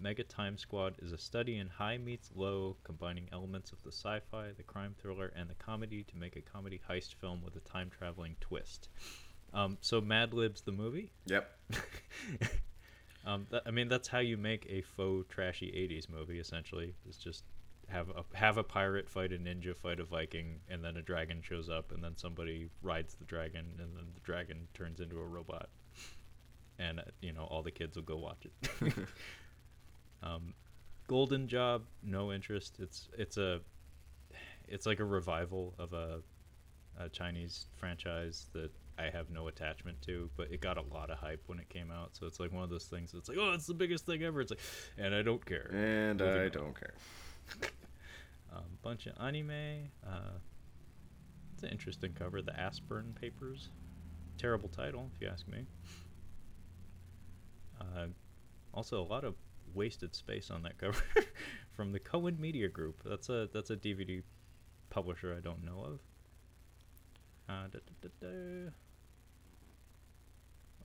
Mega Time Squad is a study in high meets low, combining elements of the sci fi, the crime thriller, and the comedy to make a comedy heist film with a time traveling twist. Um, so, Mad Libs the movie? Yep. Um, that, I mean, that's how you make a faux trashy '80s movie. Essentially, It's just have a have a pirate fight a ninja, fight a Viking, and then a dragon shows up, and then somebody rides the dragon, and then the dragon turns into a robot, and uh, you know all the kids will go watch it. um, Golden Job, no interest. It's it's a it's like a revival of a, a Chinese franchise that I have no attachment to, but it got a lot of hype when it came out. So it's like one of those things that's like, oh, it's the biggest thing ever. It's like, and I don't care. And Moving I on. don't care. Um, bunch of anime. Uh, it's an interesting cover. The Aspern Papers. Terrible title, if you ask me. Uh, also, a lot of wasted space on that cover from the Cohen Media Group. That's a that's a DVD publisher I don't know of. Uh.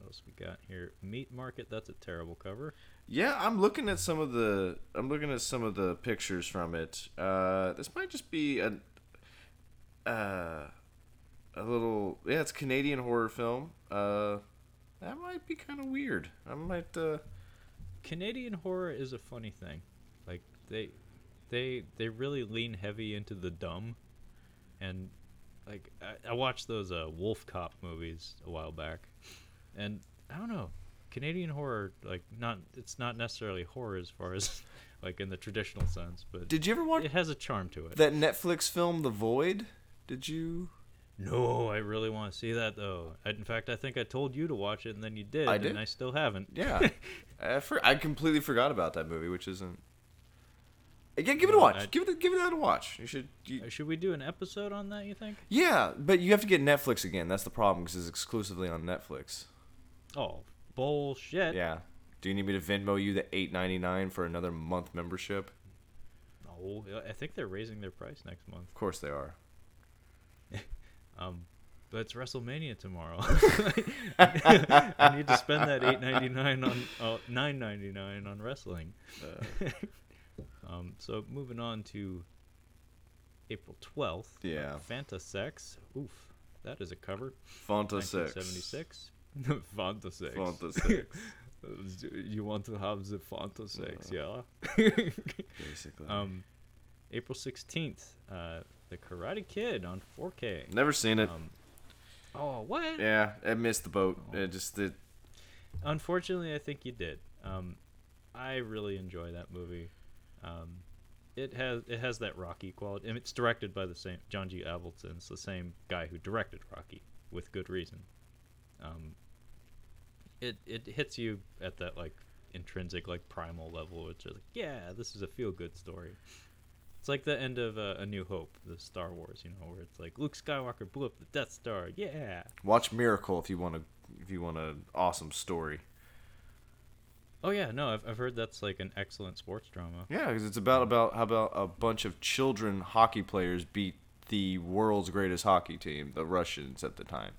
What else we got here? Meat Market. That's a terrible cover. Yeah, I'm looking at some of the I'm looking at some of the pictures from it. Uh, this might just be a uh, a little yeah, it's a Canadian horror film. Uh, that might be kind of weird. I might uh, Canadian horror is a funny thing. Like they they they really lean heavy into the dumb and like I, I watched those uh Wolf Cop movies a while back and I don't know. Canadian horror like not it's not necessarily horror as far as like in the traditional sense, but Did you ever watch it has a charm to it. that Netflix film The Void? Did you? no, I really want to see that though. I, in fact, I think I told you to watch it and then you did, I did? and I still haven't. Yeah. I, for, I completely forgot about that movie, which isn't. Again, give it a watch. I- give it, give it that a watch. You should. You, Uh, Should we do an episode on that, you think? yeah, but you have to get Netflix again. That's the problem because it's exclusively on Netflix. Oh, bullshit. Yeah. Do you need me to Venmo you the eight ninety nine for another month membership? No, I think they're raising their price next month. Of course they are. Um, but it's WrestleMania tomorrow. I need to spend that eight ninety nine on uh, nine ninety nine on wrestling. Uh, Um, so moving on to April twelfth. Yeah. Fanta Sex. Oof, that is a cover. Fonta six. Seventy six. Fanta Sex. Fonta six. you want to have the Fanta Sex, yeah? Basically. um, April sixteenth. Uh, the Karate Kid on 4K. Never seen it. Um, oh, what? yeah, I missed the boat. It just it. Unfortunately, I think you did. Um, I really enjoy that movie. Um, it has it has that Rocky quality, and it's directed by the same John G. Avildsen. It's the same guy who directed Rocky, with good reason. Um, it it hits you at that like intrinsic like primal level, which is like, yeah, this is a feel good story. It's like the end of uh, A New Hope, the Star Wars, you know, where it's like Luke Skywalker blew up the Death Star. Yeah. Watch Miracle if you want to if you want an awesome story. Oh yeah, no, I've I've heard that's like an excellent sports drama. Yeah, because it's about about how about a bunch of children hockey players beat the world's greatest hockey team, the Russians at the time.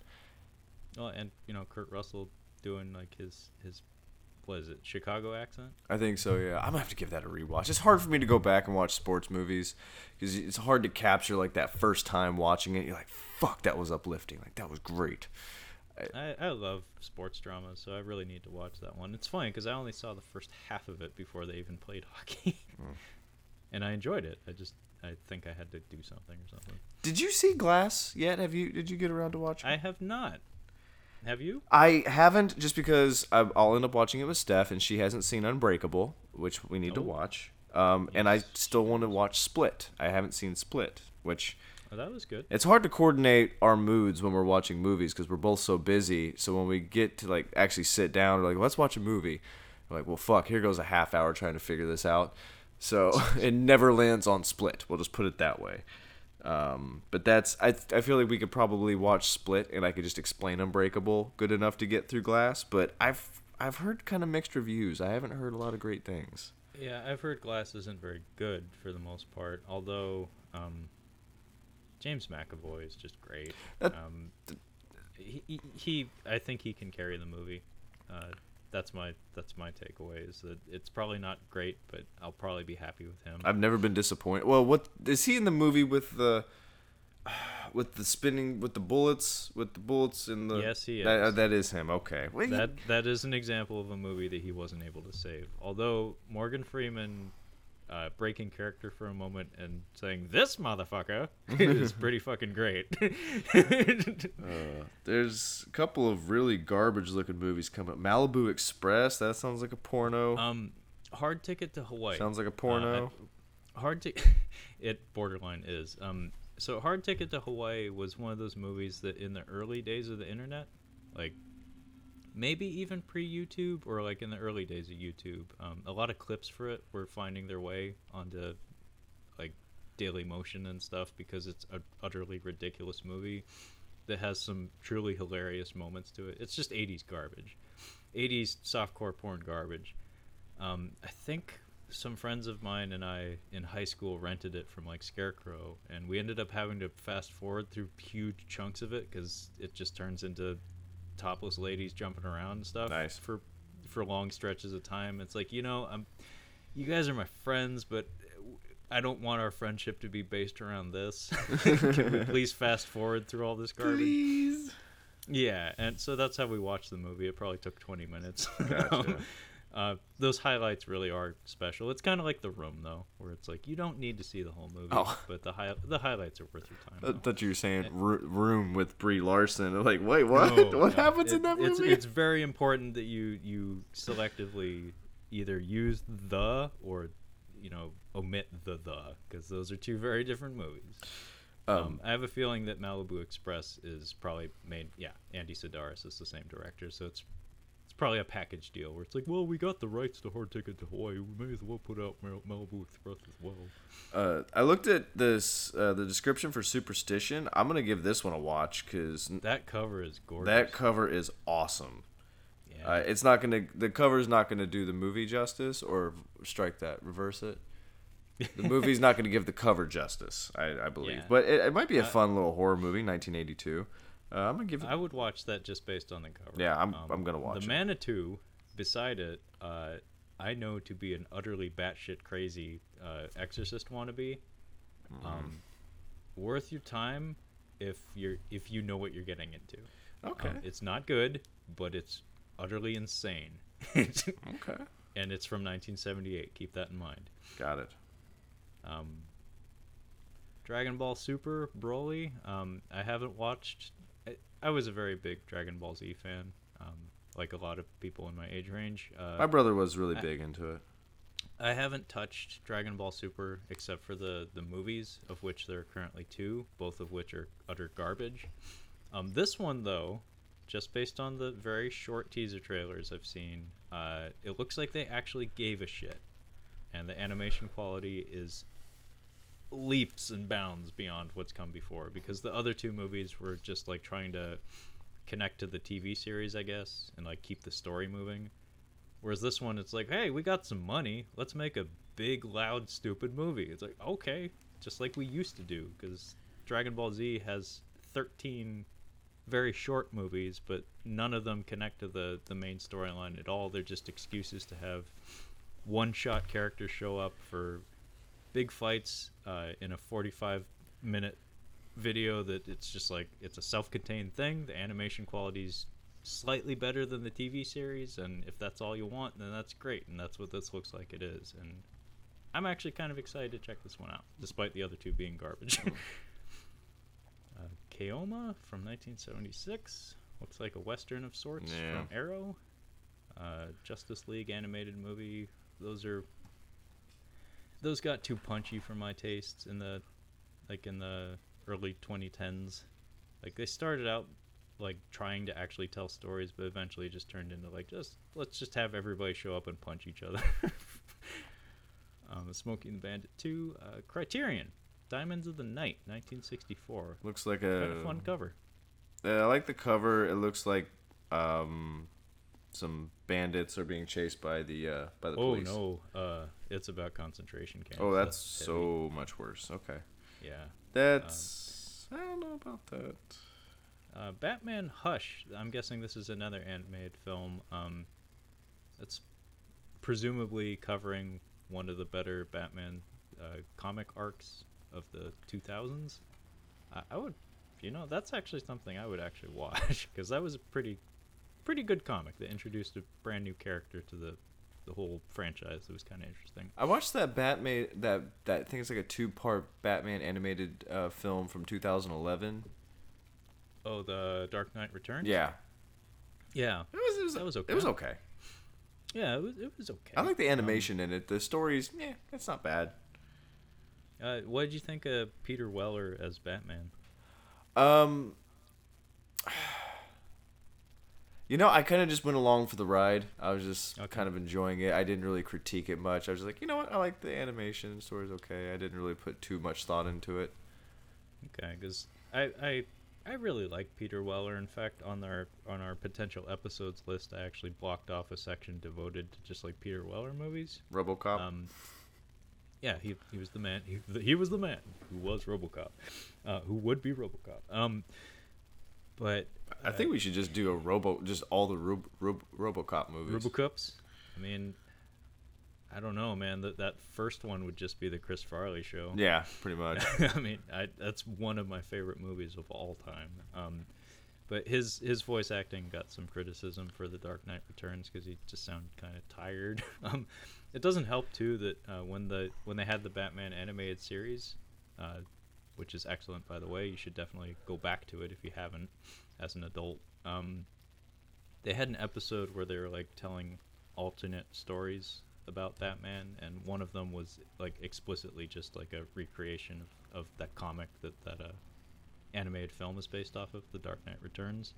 Oh, and you know Kurt Russell doing like his his what is it Chicago accent? I think so. Yeah, I'm gonna have to give that a rewatch. It's hard for me to go back and watch sports movies because it's hard to capture like that first time watching it. You're like, fuck, that was uplifting. Like that was great. I, I love sports dramas, so I really need to watch that one. It's funny because I only saw the first half of it before they even played hockey, Mm. and I enjoyed it. I just I think I had to do something or something. Did you see Glass yet? Have you? Did you get around to watching? I have not. Have you? I haven't, just because I- I'll end up watching it with Steph, and she hasn't seen Unbreakable, which we need to Oh. watch. Um, And I still want to watch Split. I haven't seen Split, which Oh, that was good. it's hard to coordinate our moods when we're watching movies because we're both so busy. So when we get to like actually sit down, we're like, let's watch a movie. We're like, well, fuck, here goes a half hour trying to figure this out. So it never lands on Split. We'll just put it that way. Um, but that's I, I feel like we could probably watch Split and I could just explain Unbreakable good enough to get through Glass. But I've I've heard kind of mixed reviews. I haven't heard a lot of great things. Yeah, I've heard Glass isn't very good for the most part. Although um, James McAvoy is just great. Um, he, he, he, I think he can carry the movie. Uh, that's my that's my takeaway. Is that it's probably not great, but I'll probably be happy with him. I've never been disappointed. Well, what is he in the movie with the with the spinning with the bullets with the bullets in the? Yes, he That, uh, is. that is him. Okay. He- that that is an example of a movie that he wasn't able to save. Although Morgan Freeman uh, breaking character for a moment and saying "this motherfucker" is pretty fucking great. uh, there's a couple of really garbage looking movies coming up. Malibu Express. That sounds like a porno. um, hard ticket to Hawaii. sounds like a Uh, porno. I- hard to it borderline is. Um, so hard ticket to Hawaii was one of those movies that in the early days of the internet, like maybe even pre YouTube or like in the early days of YouTube, um, a lot of clips for it were finding their way onto like Daily Motion and stuff because it's a utterly ridiculous movie that has some truly hilarious moments to it. It's just 80s garbage. 80s softcore porn garbage. Um, I think some friends of mine and I in high school rented it from like Scarecrow, and we ended up having to fast forward through huge chunks of it because it just turns into topless ladies jumping around and stuff Nice. for for long stretches of time. It's like you know, I'm, you guys are my friends, but I don't want our friendship to be based around this. Can we please fast forward through all this garbage? Please. Yeah, and so that's how we watched the movie. It probably took 20 minutes. Gotcha. Uh, those highlights really are special. It's kind of like The Room, though, where it's like you don't need to see the whole movie, Oh. but the hi- the highlights are worth your time. though. thought you were saying Ro- Room with Brie Larson. I'm like, wait, what? No, what no, happens it- in that movie? It's very important that you you selectively either use the or you know omit the the because those are two very different movies. Um, um, I have a feeling that Malibu Express is probably made. Yeah, Andy Sidaris is the same director, so it's it's probably a package deal where it's like, well, we got the rights to Hard Ticket to Hawaii. We may as well put out Mal- Malibu Express as well. Uh, I looked at this uh, the description for Superstition. I'm gonna give this one a watch because That cover is gorgeous. that cover is awesome. yeah. Uh, it's not gonna the cover is not gonna do the movie justice or strike that reverse it. The movie's not gonna give the cover justice, I, I believe. Yeah. But it, it might be a Uh, fun little horror movie, 1982. Uh, I'm gonna give it. I would watch that just based on the cover. Um, Yeah, I'm- I'm gonna watch it. the it. Manitou beside it. Uh, I know to be an utterly batshit crazy uh, Exorcist wannabe. Mm-hmm. Um, worth your time if you're if you know what you're getting into. Okay. Um, it's not good, but it's utterly insane. okay. and it's from 1978. Keep that in mind. Got it. Um, Dragon Ball Super Broly. Um, I haven't watched. I, was a very big Dragon Ball Z fan. Um, like a lot of people in my age range. Uh, My brother was really I- big into it. I haven't touched Dragon Ball Super except for the the movies, of which there are currently two, both of which are utter garbage. Um, this one though, just based on the very short teaser trailers I've seen, uh, it looks like they actually gave a shit, and the animation quality is leaps and bounds beyond what's come before. Because the other two movies were just like trying to connect to the TV series, I guess, and like keep the story moving. Whereas this one, it's like, hey, we got some money. Let's make a big, loud, stupid movie. It's like, okay, just like we used to do. Because Dragon Ball Z has 13 very short movies, but none of them connect to the, the main storyline at all. They're just excuses to have one shot characters show up for big fights uh, in a 45 minute video that it's just like it's a self-contained thing. The animation quality's slightly better than the tv series and if that's all you want then that's great and that's what this looks like it is and i'm actually kind of excited to check this one out despite the other two being garbage. Uh, Keoma from 1976 looks like a western of sorts Yeah. from arrow. Uh, justice league animated movie those are those got too punchy for my tastes in the like in the early 2010s like they started out like trying to actually tell stories but eventually just turned into like just let's just have everybody show up and punch each other. Um, Smokey and the Bandit 2 uh, criterion diamonds of the night 1964 Looks like a, a fun cover. Uh, I like the cover. It looks like um, some bandits are being chased by the uh, by the oh police. Oh no uh, it's about concentration camps Oh, that's heavy. so much worse. Okay, yeah that's I don't know about that. Uh, Batman Hush. I'm guessing this is another animated film. Um, that's presumably covering one of the better Batman uh, comic arcs of the 2000s. I, I would, you know, that's actually something I would actually watch because that was a pretty, pretty good comic that introduced a brand new character to the, the whole franchise. It was kind of interesting. I watched that Batman that that I think it's like a two part Batman animated uh, film from 2011. Oh, the Dark Knight Returns. Yeah, yeah, it was, it was That was okay. It was okay. yeah. It was, it was okay. I like the Um, animation in it. The stories, yeah, it's not bad. Uh, what did you think of Peter Weller as Batman? Um, you know, I kind of just went along for the ride. I was just Okay. kind of enjoying it. I didn't really critique it much. I was just like, you know what, I like the animation. Story's okay. I didn't really put too much thought into it. Okay, because I, I I really like Peter Weller. In fact, on our on our potential episodes list, I actually blocked off a section devoted to just like Peter Weller movies. RoboCop. Um, yeah, he he was the man. He, he was the man who was RoboCop, uh, who would be RoboCop. Um, but I think we should just do a Robo, just all the Rob, Rob, RoboCop movies. RoboCops. I mean, I don't know, man. That that first one would just be the Chris Farley show. yeah, pretty much. I mean, I, that's one of my favorite movies of all time. Um, but his his voice acting got some criticism for The Dark Knight Returns because he just sounded kind of tired. um, it doesn't help too that uh, when the when they had the Batman animated series, uh, which is excellent by the way, you should definitely go back to it if you haven't as an adult. Um, they had an episode where they were like telling alternate stories about Batman, and one of them was like explicitly just like a recreation of, of that comic that that uh, animated film is based off of, The Dark Knight Returns.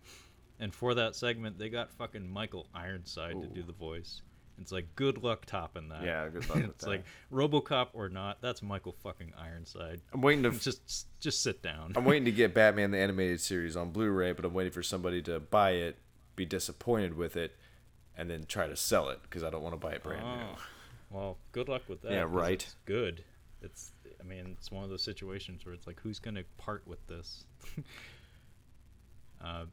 And for that segment, they got fucking Michael Ironside to do the voice. It's like good luck topping that. Yeah, good luck with it's like RoboCop or not, that's Michael fucking Ironside. I'm waiting to. Just just sit down. I'm waiting to get Batman the animated series on Blu-ray, but I'm waiting for somebody to buy it, be disappointed with it, and then try to sell it because I don't want to buy it brand new. Oh, Well, good luck with that. Yeah, right. It's good. It's. I mean, it's one of those situations where it's like, who's gonna part with this? uh,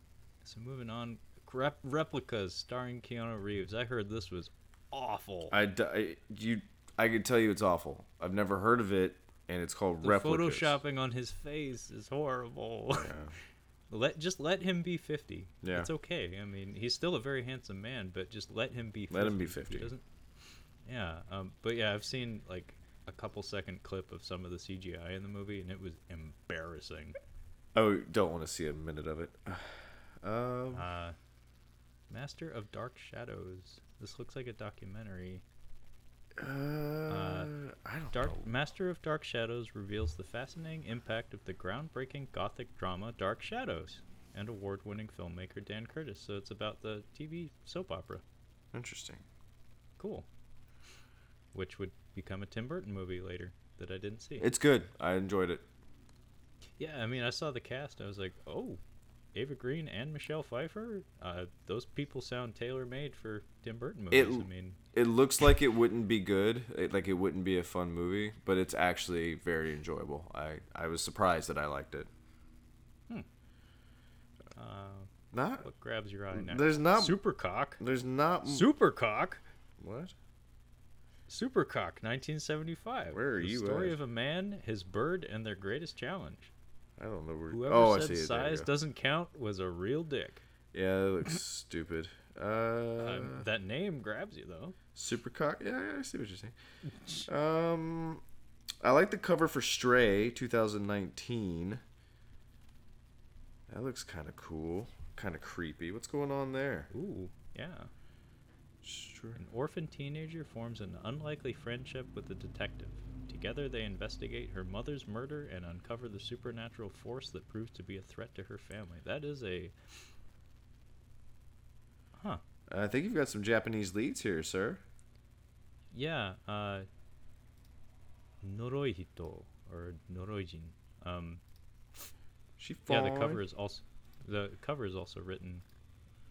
so moving on, Rep- replicas starring Keanu Reeves. I heard this was awful. I, I- you I can tell you it's awful. I've never heard of it, and it's called the replicas. photoshopping on his face is horrible. Yeah. let just let him be 50 Yeah. it's okay i mean he's still a very handsome man but just let him be 50. Let him be He 50. doesn't yeah um but yeah i've seen like a couple second clip of some of the cgi in the movie and it was embarrassing Oh, don't want to see a minute of it. Um, uh Master of Dark Shadows. This looks like a documentary. Uh, I don't Dark know. Master of Dark Shadows reveals the fascinating impact of the groundbreaking gothic drama Dark Shadows and award-winning filmmaker Dan Curtis. So it's about the TV soap opera. Interesting. Cool. Which would become a Tim Burton movie later that I didn't see. It's good. I enjoyed it. yeah, I mean, I saw the cast. I was like, oh, Ava Green and Michelle Pfeiffer. Uh, those people sound tailor-made for Tim Burton movies. It- I mean, It looks like it wouldn't be good, it, like it wouldn't be a fun movie, but it's actually very enjoyable. I I was surprised that I liked it. uh, Not what grabs your eye now? there's not Supercock. there's not Supercock. what? Supercock, 1975. Where are the you story at? of a man, his bird, and their greatest challenge. I don't know where. Whoever oh, I said see it. There you size doesn't count was a real dick. Yeah, that looks stupid. Uh, Um, that name grabs you though. Supercock. Yeah, yeah, I see what you're saying. Um, I like the cover for Stray 2019. That looks kind of cool, kind of creepy. What's going on there? Ooh, yeah. Stray. An orphan teenager forms an unlikely friendship with a detective. Together, they investigate her mother's murder and uncover the supernatural force that proves to be a threat to her family. That is a. Huh. I think you've got some Japanese leads here, sir. Yeah, uh. Noroihito, or Noroijin. Um, She yeah, the cover is also. The cover is also written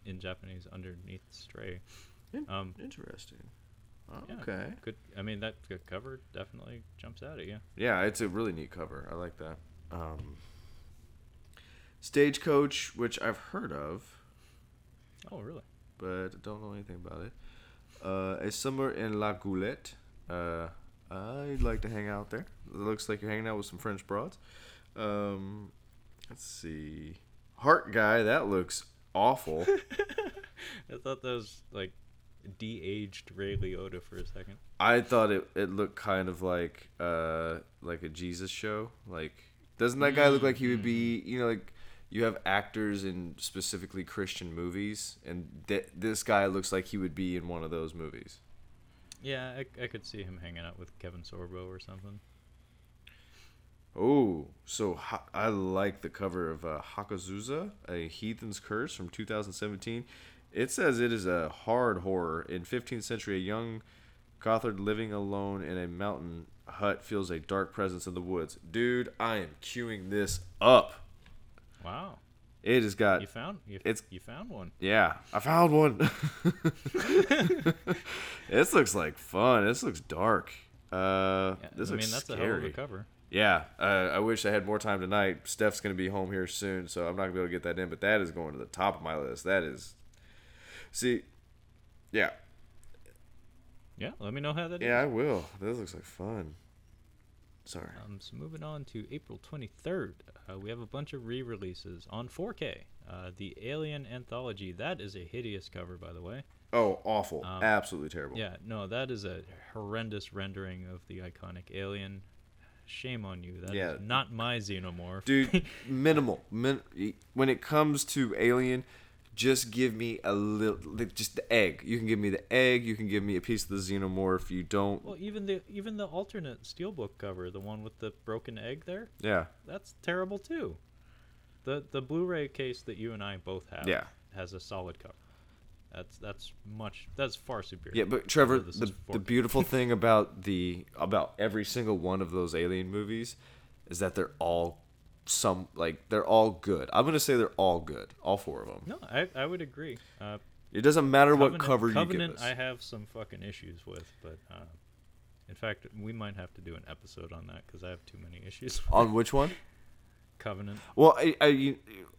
in Japanese underneath Stray. Um, Interesting. Yeah. Okay. Good. I mean, that the cover definitely jumps out at you. Yeah, it's a really neat cover. I like that. Um, Stagecoach, which I've heard of, Oh, really? but don't know anything about it. Uh, a summer in La Goulette. Uh, I'd like to hang out there. It looks like you're hanging out with some French broads. Um, let's see. Heart guy, that looks awful. I thought that was like de-aged Ray Liotta for a second. I thought it, it looked kind of like uh like a Jesus show. Like doesn't that guy look like he would be, you know, like you have actors in specifically Christian movies and th- this guy looks like he would be in one of those movies. Yeah, I, I could see him hanging out with Kevin Sorbo or something. Oh, so ha- I like the cover of uh, Hagazussa, a Heathen's Curse from 2017. It says it is a hard horror. In 15th century, a young goatherd living alone in a mountain hut feels a dark presence in the woods. Dude, I am queuing this up. Wow, It has got you found you, it's- you found one. yeah, I found one. this looks like fun. This looks dark. Uh, Yeah, this I looks mean, that's scary. a hell of a cover. Yeah, uh, I wish I had more time tonight. Steph's gonna be home here soon, so I'm not gonna be able to get that in. But that is going to the top of my list. That is, see, yeah, Yeah, let me know how that is. yeah, I will. This looks like fun. Sorry. Um, so moving on to April 23rd, uh, we have a bunch of re-releases on 4K. Uh, the Alien Anthology. That is a hideous cover, by the way. Oh, awful! Um, Absolutely terrible. Yeah, no, that is a horrendous rendering of the iconic Alien. Shame on you. That is Yeah. not my xenomorph. dude, minimal. Min- when it comes to Alien, just give me a little, like, just the egg. You can give me the egg. You can give me a piece of the xenomorph. You don't. well, even the even the alternate steelbook cover, the one with the broken egg there, Yeah. that's terrible too. The the Blu-ray case that you and I both have Yeah. has a solid cover. That's that's much that's far superior. Yeah, but Trevor, the, the beautiful thing about the about every single one of those alien movies is that they're all some like they're all good. I'm gonna say they're all good, all four of them. No, I, I would agree. Uh, It doesn't matter what Covenant- cover you Covenant, give us. I have some fucking issues with, but uh, in fact, we might have to do an episode on that because I have too many issues. with On which one? Covenant. Well, I, I you-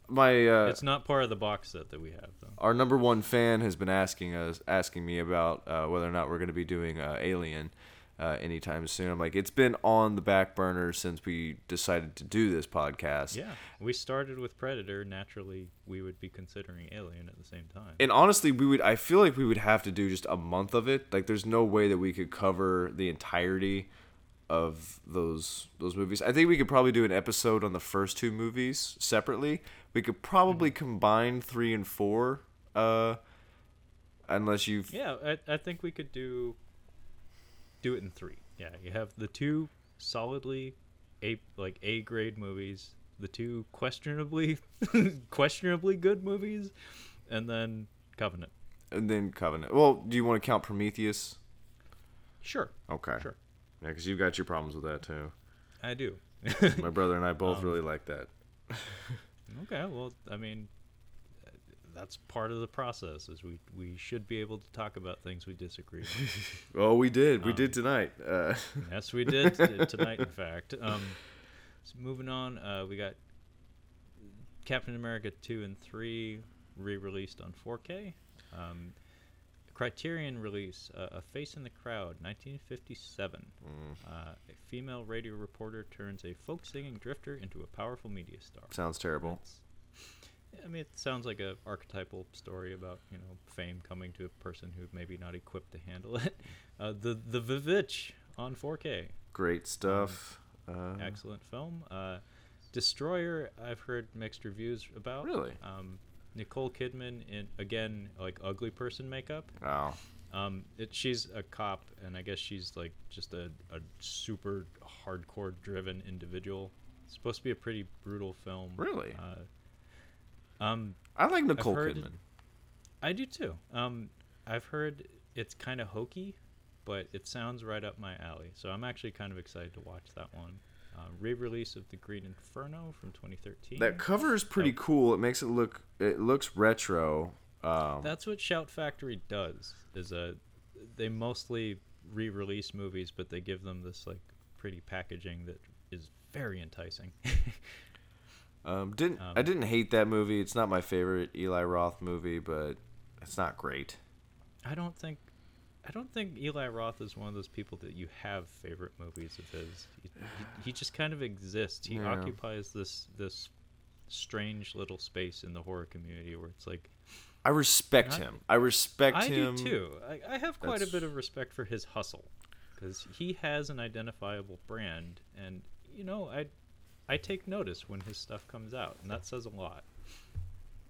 my uh, It's not part of the box set that we have, though. our number one fan has been asking us asking me about uh, whether or not we're going to be doing uh, Alien uh, anytime soon. I'm like, it's been on the back burner since we decided to do this podcast. Yeah, we started with Predator. Naturally, we would be considering Alien at the same time. And honestly, we would. I feel like we would have to do just a month of it. Like, there's no way that we could cover the entirety of those those movies. I think we could probably do an episode on the first two movies separately. We could probably combine three and four uh, Unless you've Yeah, I, I think we could do do it in three. Yeah, you have the two solidly a like A grade movies, the two questionably questionably good movies, and then Covenant. and then Covenant. Well, do you want to count Prometheus? Sure, Okay. sure, Yeah, because you've got your problems with that too. I do. My brother and I both Um, really like that. Okay, well, I mean, that's part of the process. Is we we should be able to talk about things we disagree. on. Oh, we did. We Um, did tonight. Uh, yes, we did tonight. In fact, um, so moving on, uh, we got Captain America two and three re-released on 4K. Um, Criterion release, uh, A Face in the Crowd, 1957. mm, Uh, a female radio reporter turns a folk singing drifter into a powerful media star. sounds terrible. It's- I mean, it sounds like a archetypal story about you know fame coming to a person who's maybe not equipped to handle it. Uh, the the Vivitch on 4K, Great stuff. Uh, excellent film. Uh, Destroyer, I've heard mixed reviews about. Really? Um, Nicole Kidman in again like ugly person makeup. Wow. Um, it, she's a cop, and I guess she's like just a, a super hardcore driven individual. It's supposed to be a pretty brutal film. Really? Uh, um, I like Nicole heard- Kidman. I do too. Um, I've heard it's kind of hokey, but it sounds right up my alley. So I'm actually kind of excited to watch that one. Uh, re-release of The Green Inferno from 2013. That cover is pretty Oh. cool. It makes it look. It looks retro. Um, That's what Shout Factory does. Is a they mostly re-release movies, but they give them this like pretty packaging that is very enticing. um, didn't um, I didn't hate that movie. It's not my favorite Eli Roth movie, but it's not great. I don't think I don't think Eli Roth is one of those people that you have favorite movies of his. He, he, just kind of exists. He Yeah. occupies this this strange little space in the horror community where it's like I respect Not- him. I respect I him. do too. I, I have quite a bit of respect for his hustle because he has an identifiable brand, and you know I I take notice when his stuff comes out, and that says a lot.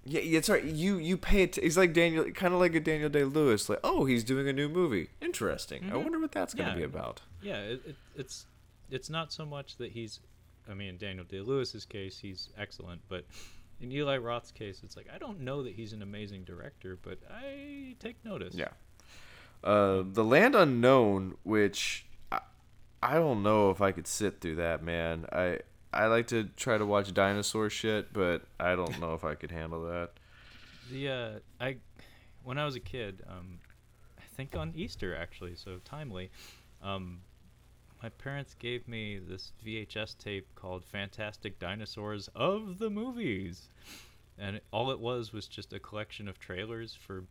Yeah, yeah, it's right. You you pay it. He's like Daniel, kind of like a Daniel Day Lewis. Like, oh, he's doing a new movie. Interesting. I Mhm. wonder what that's gonna Yeah. be about. Yeah, it, it, it's it's not so much that he's, I mean, in Daniel Day Lewis's case, he's excellent, but in Eli Roth's case, it's like I don't know that he's an amazing director, but I take notice. Yeah. Uh, the Land Unknown, which I, I don't know if I could sit through that, man. I I like to try to watch dinosaur shit, but I don't know if I could handle that. The uh, I when I was a kid, um, I think on Easter actually, so timely. Um, my parents gave me this VHS tape called "Fantastic Dinosaurs of the Movies," and it, all it was was just a collection of trailers for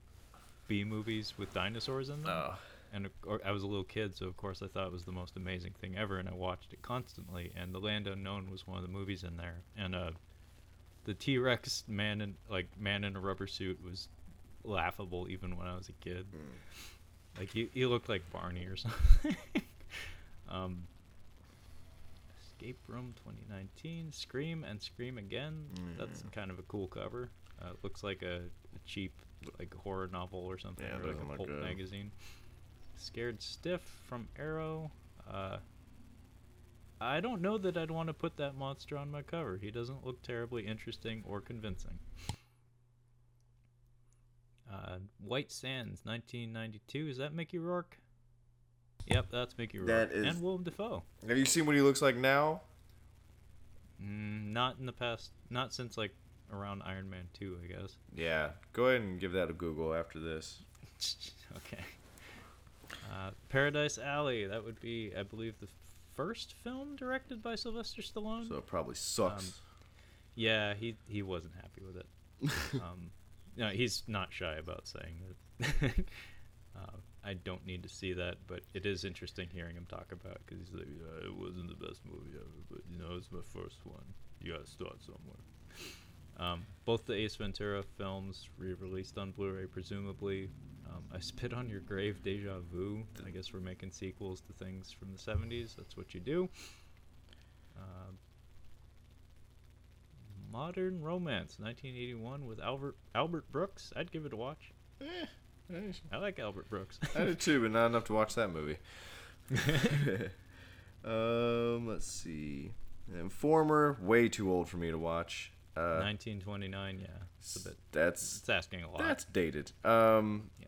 B movies with dinosaurs in them. Oh. And I was a little kid, so of course I thought it was the most amazing thing ever, and I watched it constantly. And The Land Unknown was one of the movies in there, and uh, the T Rex man in like man in a rubber suit was laughable even when I was a kid. Like he, he looked like Barney or something. um, Escape Room 2019, Scream and Scream Again. That's Mm. kind of a cool cover. Uh, it looks like a, a cheap like horror novel or something, Yeah, or like a pulp good. magazine. Scared Stiff from Arrow. Uh, I don't know that I'd want to put that monster on my cover. He doesn't look terribly interesting or convincing. Uh, White Sands, 1992. Is that Mickey Rourke? Yep, that's Mickey Rourke. That is- And Willem Dafoe. Have you seen what he looks like now? Mm, not in the past. Not since like around Iron Man 2, I guess. Yeah. Go ahead and give that a Google after this. okay. Uh, Paradise Alley. That would be, I believe, the first film directed by Sylvester Stallone. So it probably sucks. Yeah, he he wasn't happy with it. um, no, he's not shy about saying that. uh, I don't need to see that, but it is interesting hearing him talk about because he's like, yeah, it wasn't the best movie ever, but you know, it's my first one. You gotta start somewhere. Um, both the Ace Ventura films re-released on Blu-ray, presumably. Um, I Spit on Your Grave, Deja Vu. I guess we're making sequels to things from the 70s. That's what you do. Um, Modern Romance, 1981, with Albert Albert Brooks. I'd give it a watch. I like Albert Brooks. I did too, but not enough to watch that movie. um, let's see. Informer, way too old for me to watch. Uh, 1929, yeah. It's a bit. that's It's asking a lot. that's dated. Um, yeah.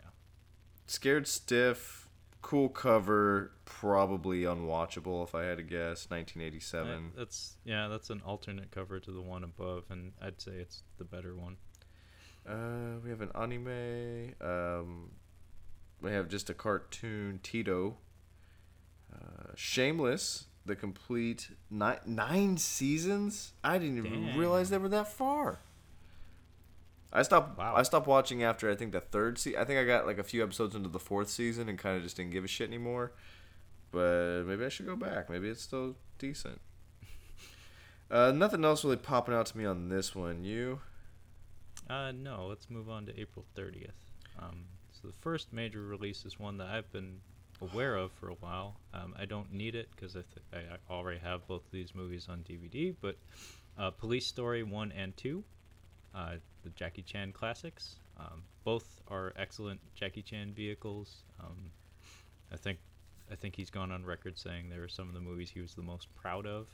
Scared Stiff, cool cover, probably unwatchable if I had to guess. 1987. I- that's yeah. That's an alternate cover to the one above, and I'd say it's the better one. Uh, we have an anime. Um, we have just a cartoon, Tito. Uh, Shameless, the complete nine nine seasons. I didn't even realize they were that far. I stopped. Wow. I stopped watching after I think the third season. I think I got like a few episodes into the fourth season and kind of just didn't give a shit anymore. But maybe I should go back. Maybe it's still decent. Uh, nothing else really popping out to me on this one. You? Uh, no, let's move on to April 30th. Um, so the first major release is one that I've been aware of for a while. Um, I don't need it because I, th- I I already have both of these movies on DVD. But uh, Police Story 1 and 2, uh, the Jackie Chan classics, um, both are excellent Jackie Chan vehicles. Um, I think I think he's gone on record saying they were some of the movies he was the most proud of.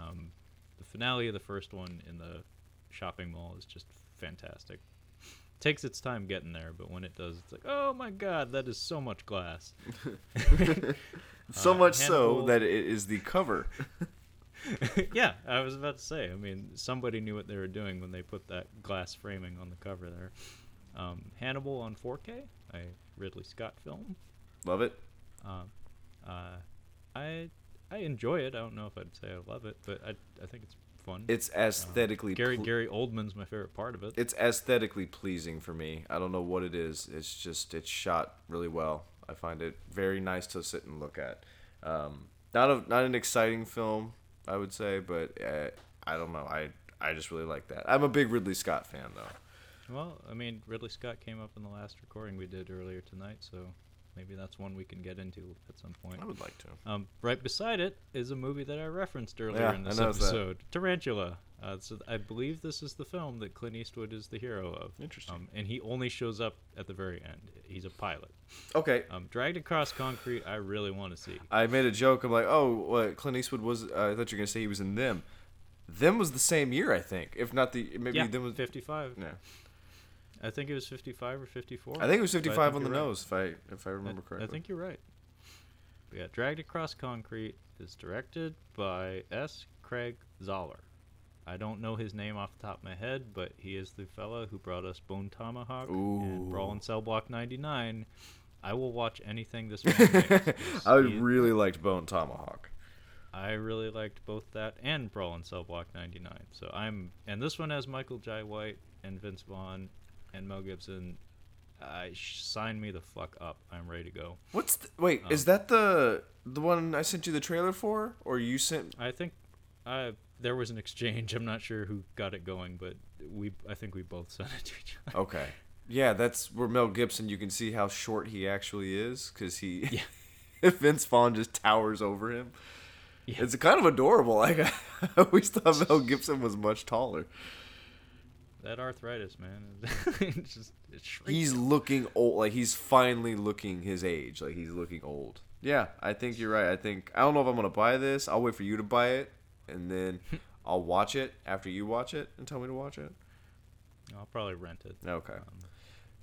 Um, the finale of the first one in the shopping mall is just fantastic. Takes its time getting there, but when it does, it's like, oh my god, that is so much glass. So Uh, much so that it is the cover. yeah, I was about to say. I mean, somebody knew what they were doing when they put that glass framing on the cover there. Um, Hannibal on 4K, a Ridley Scott film. Love it. Uh, uh, I I enjoy it. I don't know if I'd say I love it, but I I think it's fun. It's aesthetically Gary ple- Gary Oldman's my favorite part of it. it's aesthetically pleasing for me. I don't know what it is. It's just it's shot really well. I find it very nice to sit and look at. Um, not a not an exciting film, I would say, but uh, I don't know. I I just really like that. I'm a big Ridley Scott fan though. Well, I mean, Ridley Scott came up in the last recording we did earlier tonight, so maybe that's one we can get into at some point. I would like to. Um, right beside it is a movie that I referenced earlier Yeah, in this noticed that. episode, Tarantula. Uh, so I believe this is the film that Clint Eastwood is the hero of. Interesting. Um, and he only shows up at the very end. He's a pilot. Okay. Um, Dragged Across Concrete, I really want to see. I made a joke. I'm like, oh, what Clint Eastwood was? Uh, I thought you were gonna say he was in them. Them was the same year, I think. If not the maybe yeah, them was. 55. Yeah. I think it was 55 or 54. I think it was 55 on the right. nose, if I if I I- remember correctly. I think you're right. But yeah, Dragged Across Concrete is directed by S. Craig Zahler. I don't know his name off the top of my head, but he is the fella who brought us Bone Tomahawk and Brawl Ooh. in Cell Block 99. I will watch anything this man makes. I really liked Bone Tomahawk. I really liked both that and Brawl in Cell Block 99. So I'm and this one has Michael Jai White and Vince Vaughn and Mel Gibson. I sign me the fuck up. I'm ready to go. What's the, wait? is Um, that the the one I sent you the trailer for, or you sent? I think uh, there was an exchange. I'm not sure who got it going, but we I think we both sent it to each other. Okay, yeah, that's where Mel Gibson. You can see how short he actually is because he, Vince Vaughn just towers over him. Yeah. It's kind of adorable. Like I always thought Mel Gibson was much taller. That arthritis, man, it's just He's looking old. Like he's finally looking his age. Like he's looking old. Yeah, I think you're right. I think I don't know if I'm gonna buy this. I'll wait for you to buy it, and then I'll watch it after you watch it and tell me to watch it. I'll probably rent it. Okay. Um,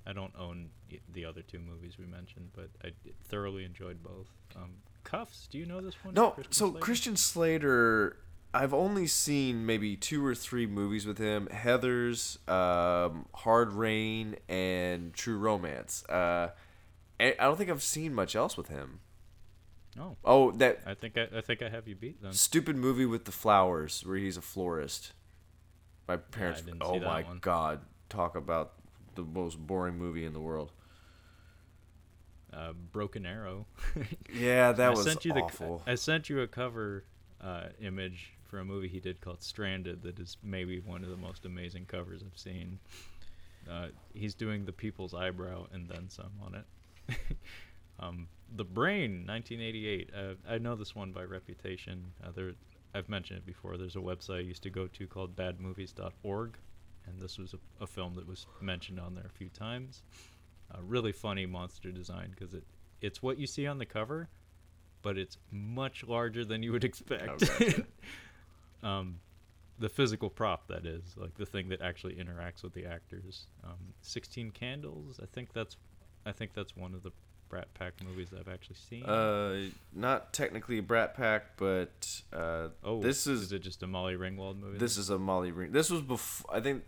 I don't own the other two movies we mentioned, but I thoroughly enjoyed both. Um, Cuffs, do you know this one? No, Christian so Slater? Christian Slater, I've only seen maybe two or three movies with him: Heather's, um, Hard Rain, and True Romance. Uh, I don't think I've seen much else with him. Oh, Oh, that I think I, I think I have you beat then. stupid movie with the flowers where he's a florist. My parents. didn't oh see that my one. god! Talk about the most boring movie in the world. Uh, Broken Arrow. Yeah, that I was sent you the awful. I sent you a cover uh, image for a movie he did called Stranded that is maybe one of the most amazing covers I've seen. Uh, he's doing the people's eyebrow and then some on it. um, the Brain, 1988. Uh, I know this one by reputation. Uh, there, I've mentioned it before. There's a website I used to go to called badmovies.org, and this was a, a film that was mentioned on there a few times. a really funny monster design because it it's what you see on the cover, but it's much larger than you would expect. gotcha. um, the physical prop that is like the thing that actually interacts with the actors. Um, Sixteen Candles. I think that's I think that's one of the Brat Pack movies I've actually seen. Uh, not technically a Brat Pack, but uh, oh, this is, is it just a Molly Ringwald movie? this is a Molly Ring. This was before. I think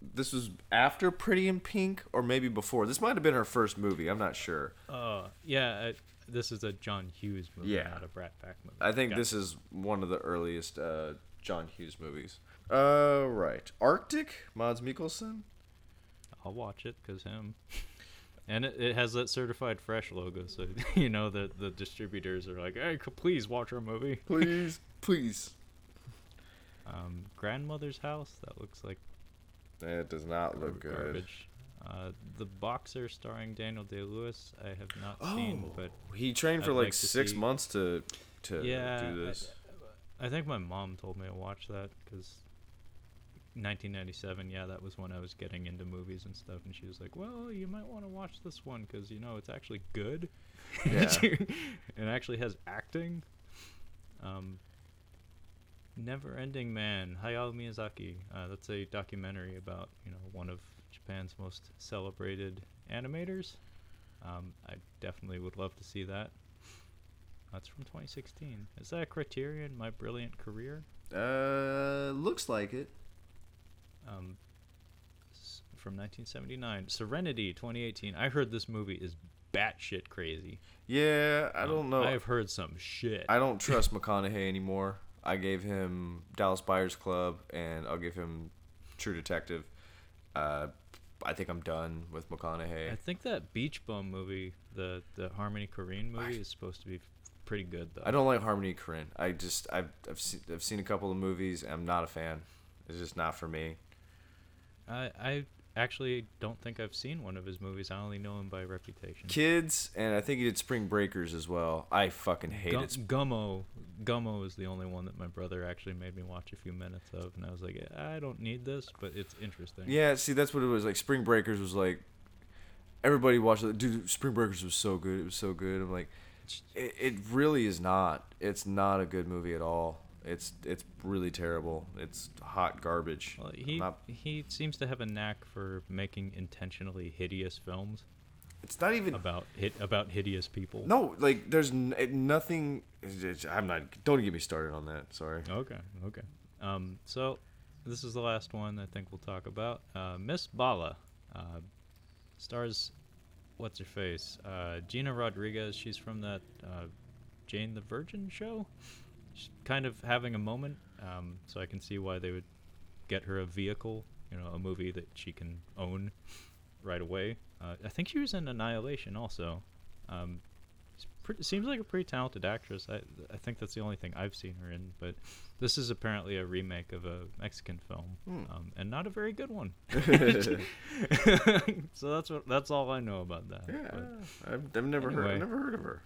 this was after Pretty in Pink, or maybe before. This might have been her first movie. I'm not sure. Uh, yeah, I, this is a John Hughes movie, Yeah. not a Brat Pack movie. I think Got this is one of the earliest uh, John Hughes movies. Uh, right. Arctic, Mads Mikkelsen. I'll watch it because him. And it, it has that certified fresh logo, so you know that the distributors are like, "Hey, please watch our movie." Please, please. Um, Grandmother's House. That looks like It does not look good. garbage. Uh, the Boxer, starring Daniel Day Lewis. I have not Oh, seen, but he trained for I'd like, like six see- months to to yeah, do this. I, I think my mom told me to watch that because 1997. Yeah, that was when I was getting into movies and stuff, and she was like, "Well, you might want to watch this one because you know it's actually good." Yeah. it actually has acting. Um, Never Ending Man, Hayao Miyazaki. Uh, that's a documentary about you know one of Japan's most celebrated animators. Um, I definitely would love to see that. That's from 2016. Is that a Criterion? My Brilliant Career. Uh, looks like it. Um, from 1979. Serenity 2018. I heard this movie is batshit crazy. Yeah, I Um, don't know. I've heard some shit. I don't trust McConaughey anymore. I gave him Dallas Buyers Club, and I'll give him True Detective. Uh, I think I'm done with McConaughey. I think that Beach Bum movie, the the Harmony Korine movie, is supposed to be pretty good though. I don't like Harmony Korine. I just I've I've seen, I've seen a couple of movies. And I'm not a fan. It's just not for me. I I actually don't think I've seen one of his movies. I only know him by reputation. Kids, and I think he did Spring Breakers as well. I fucking hate Gum- Sp- Gummo, Gummo is the only one that my brother actually made me watch a few minutes of, and I was like, I don't need this, but it's interesting. yeah, see, that's what it was. Like Spring Breakers was like. Everybody watched it. Dude, Spring Breakers was so good. It was so good. I'm like, it, it really is not. It's not a good movie at all. It's it's really terrible. It's hot garbage. Well, he not- he seems to have a knack for making intentionally hideous films it's not even. about hit about hideous people. No, like there's n- nothing. I'm not. Don't get me started on that. Sorry. Okay, okay. Um, so this is the last one I think we'll talk about. Uh, Miss Bala uh, stars what's her face? Uh, Gina Rodriguez. She's from that uh, Jane the Virgin show. She's kind of having a moment, um, so I can see why they would get her a vehicle. You know, a movie that she can own right away. Uh, I think she was in Annihilation also. Um, pretty, seems like a pretty talented actress. I I think that's the only thing I've seen her in. But this is apparently a remake of a Mexican film, Hmm. um, and not a very good one. so that's what that's all I know about that. Yeah, But, I've, I've never heard. I've never heard of her.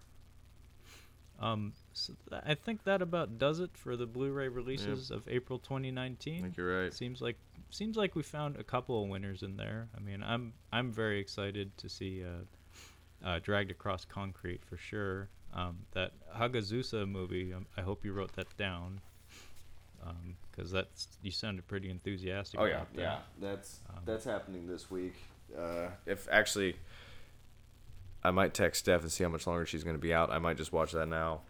um, so th- I think that about does it for the Blu-ray releases of April 2019. I think you're right. Seems like seems like we found a couple of winners in there. I mean, I'm I'm very excited to see uh, uh, Dragged Across Concrete for sure. Um, that Hagazussa movie. Um, I hope you wrote that down. Because that's you sounded pretty enthusiastic. Oh yeah, about that. yeah. That's Um, that's happening this week. Uh, if actually, I might text Steph and see how much longer she's going to be out. I might just watch that now.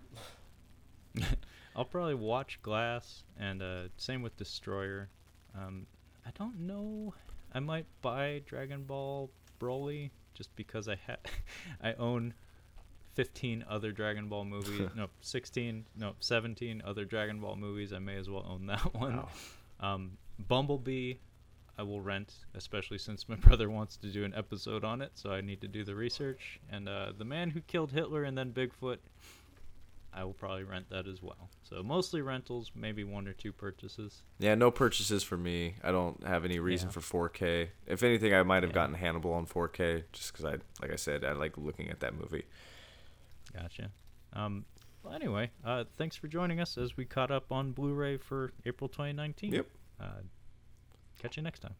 I'll probably watch Glass, and uh, same with Destroyer. Um, I don't know. I might buy Dragon Ball Broly just because I ha- I own 15 other Dragon Ball movies. no, 16, no, 17 other Dragon Ball movies. I may as well own that one. Wow. Um, Bumblebee, I will rent, especially since my brother wants to do an episode on it, so I need to do the research. And uh, The Man Who Killed Hitler and Then Bigfoot, I will probably rent that as well. So mostly rentals, maybe one or two purchases. Yeah, no purchases for me. I don't have any reason Yeah. for 4K. If anything, I might have Yeah. gotten Hannibal on 4K just because I, like I said, I like looking at that movie. Gotcha. Um, well, anyway, uh, thanks for joining us as we caught up on Blu-ray for April 2019. Yep. Uh, catch you next time.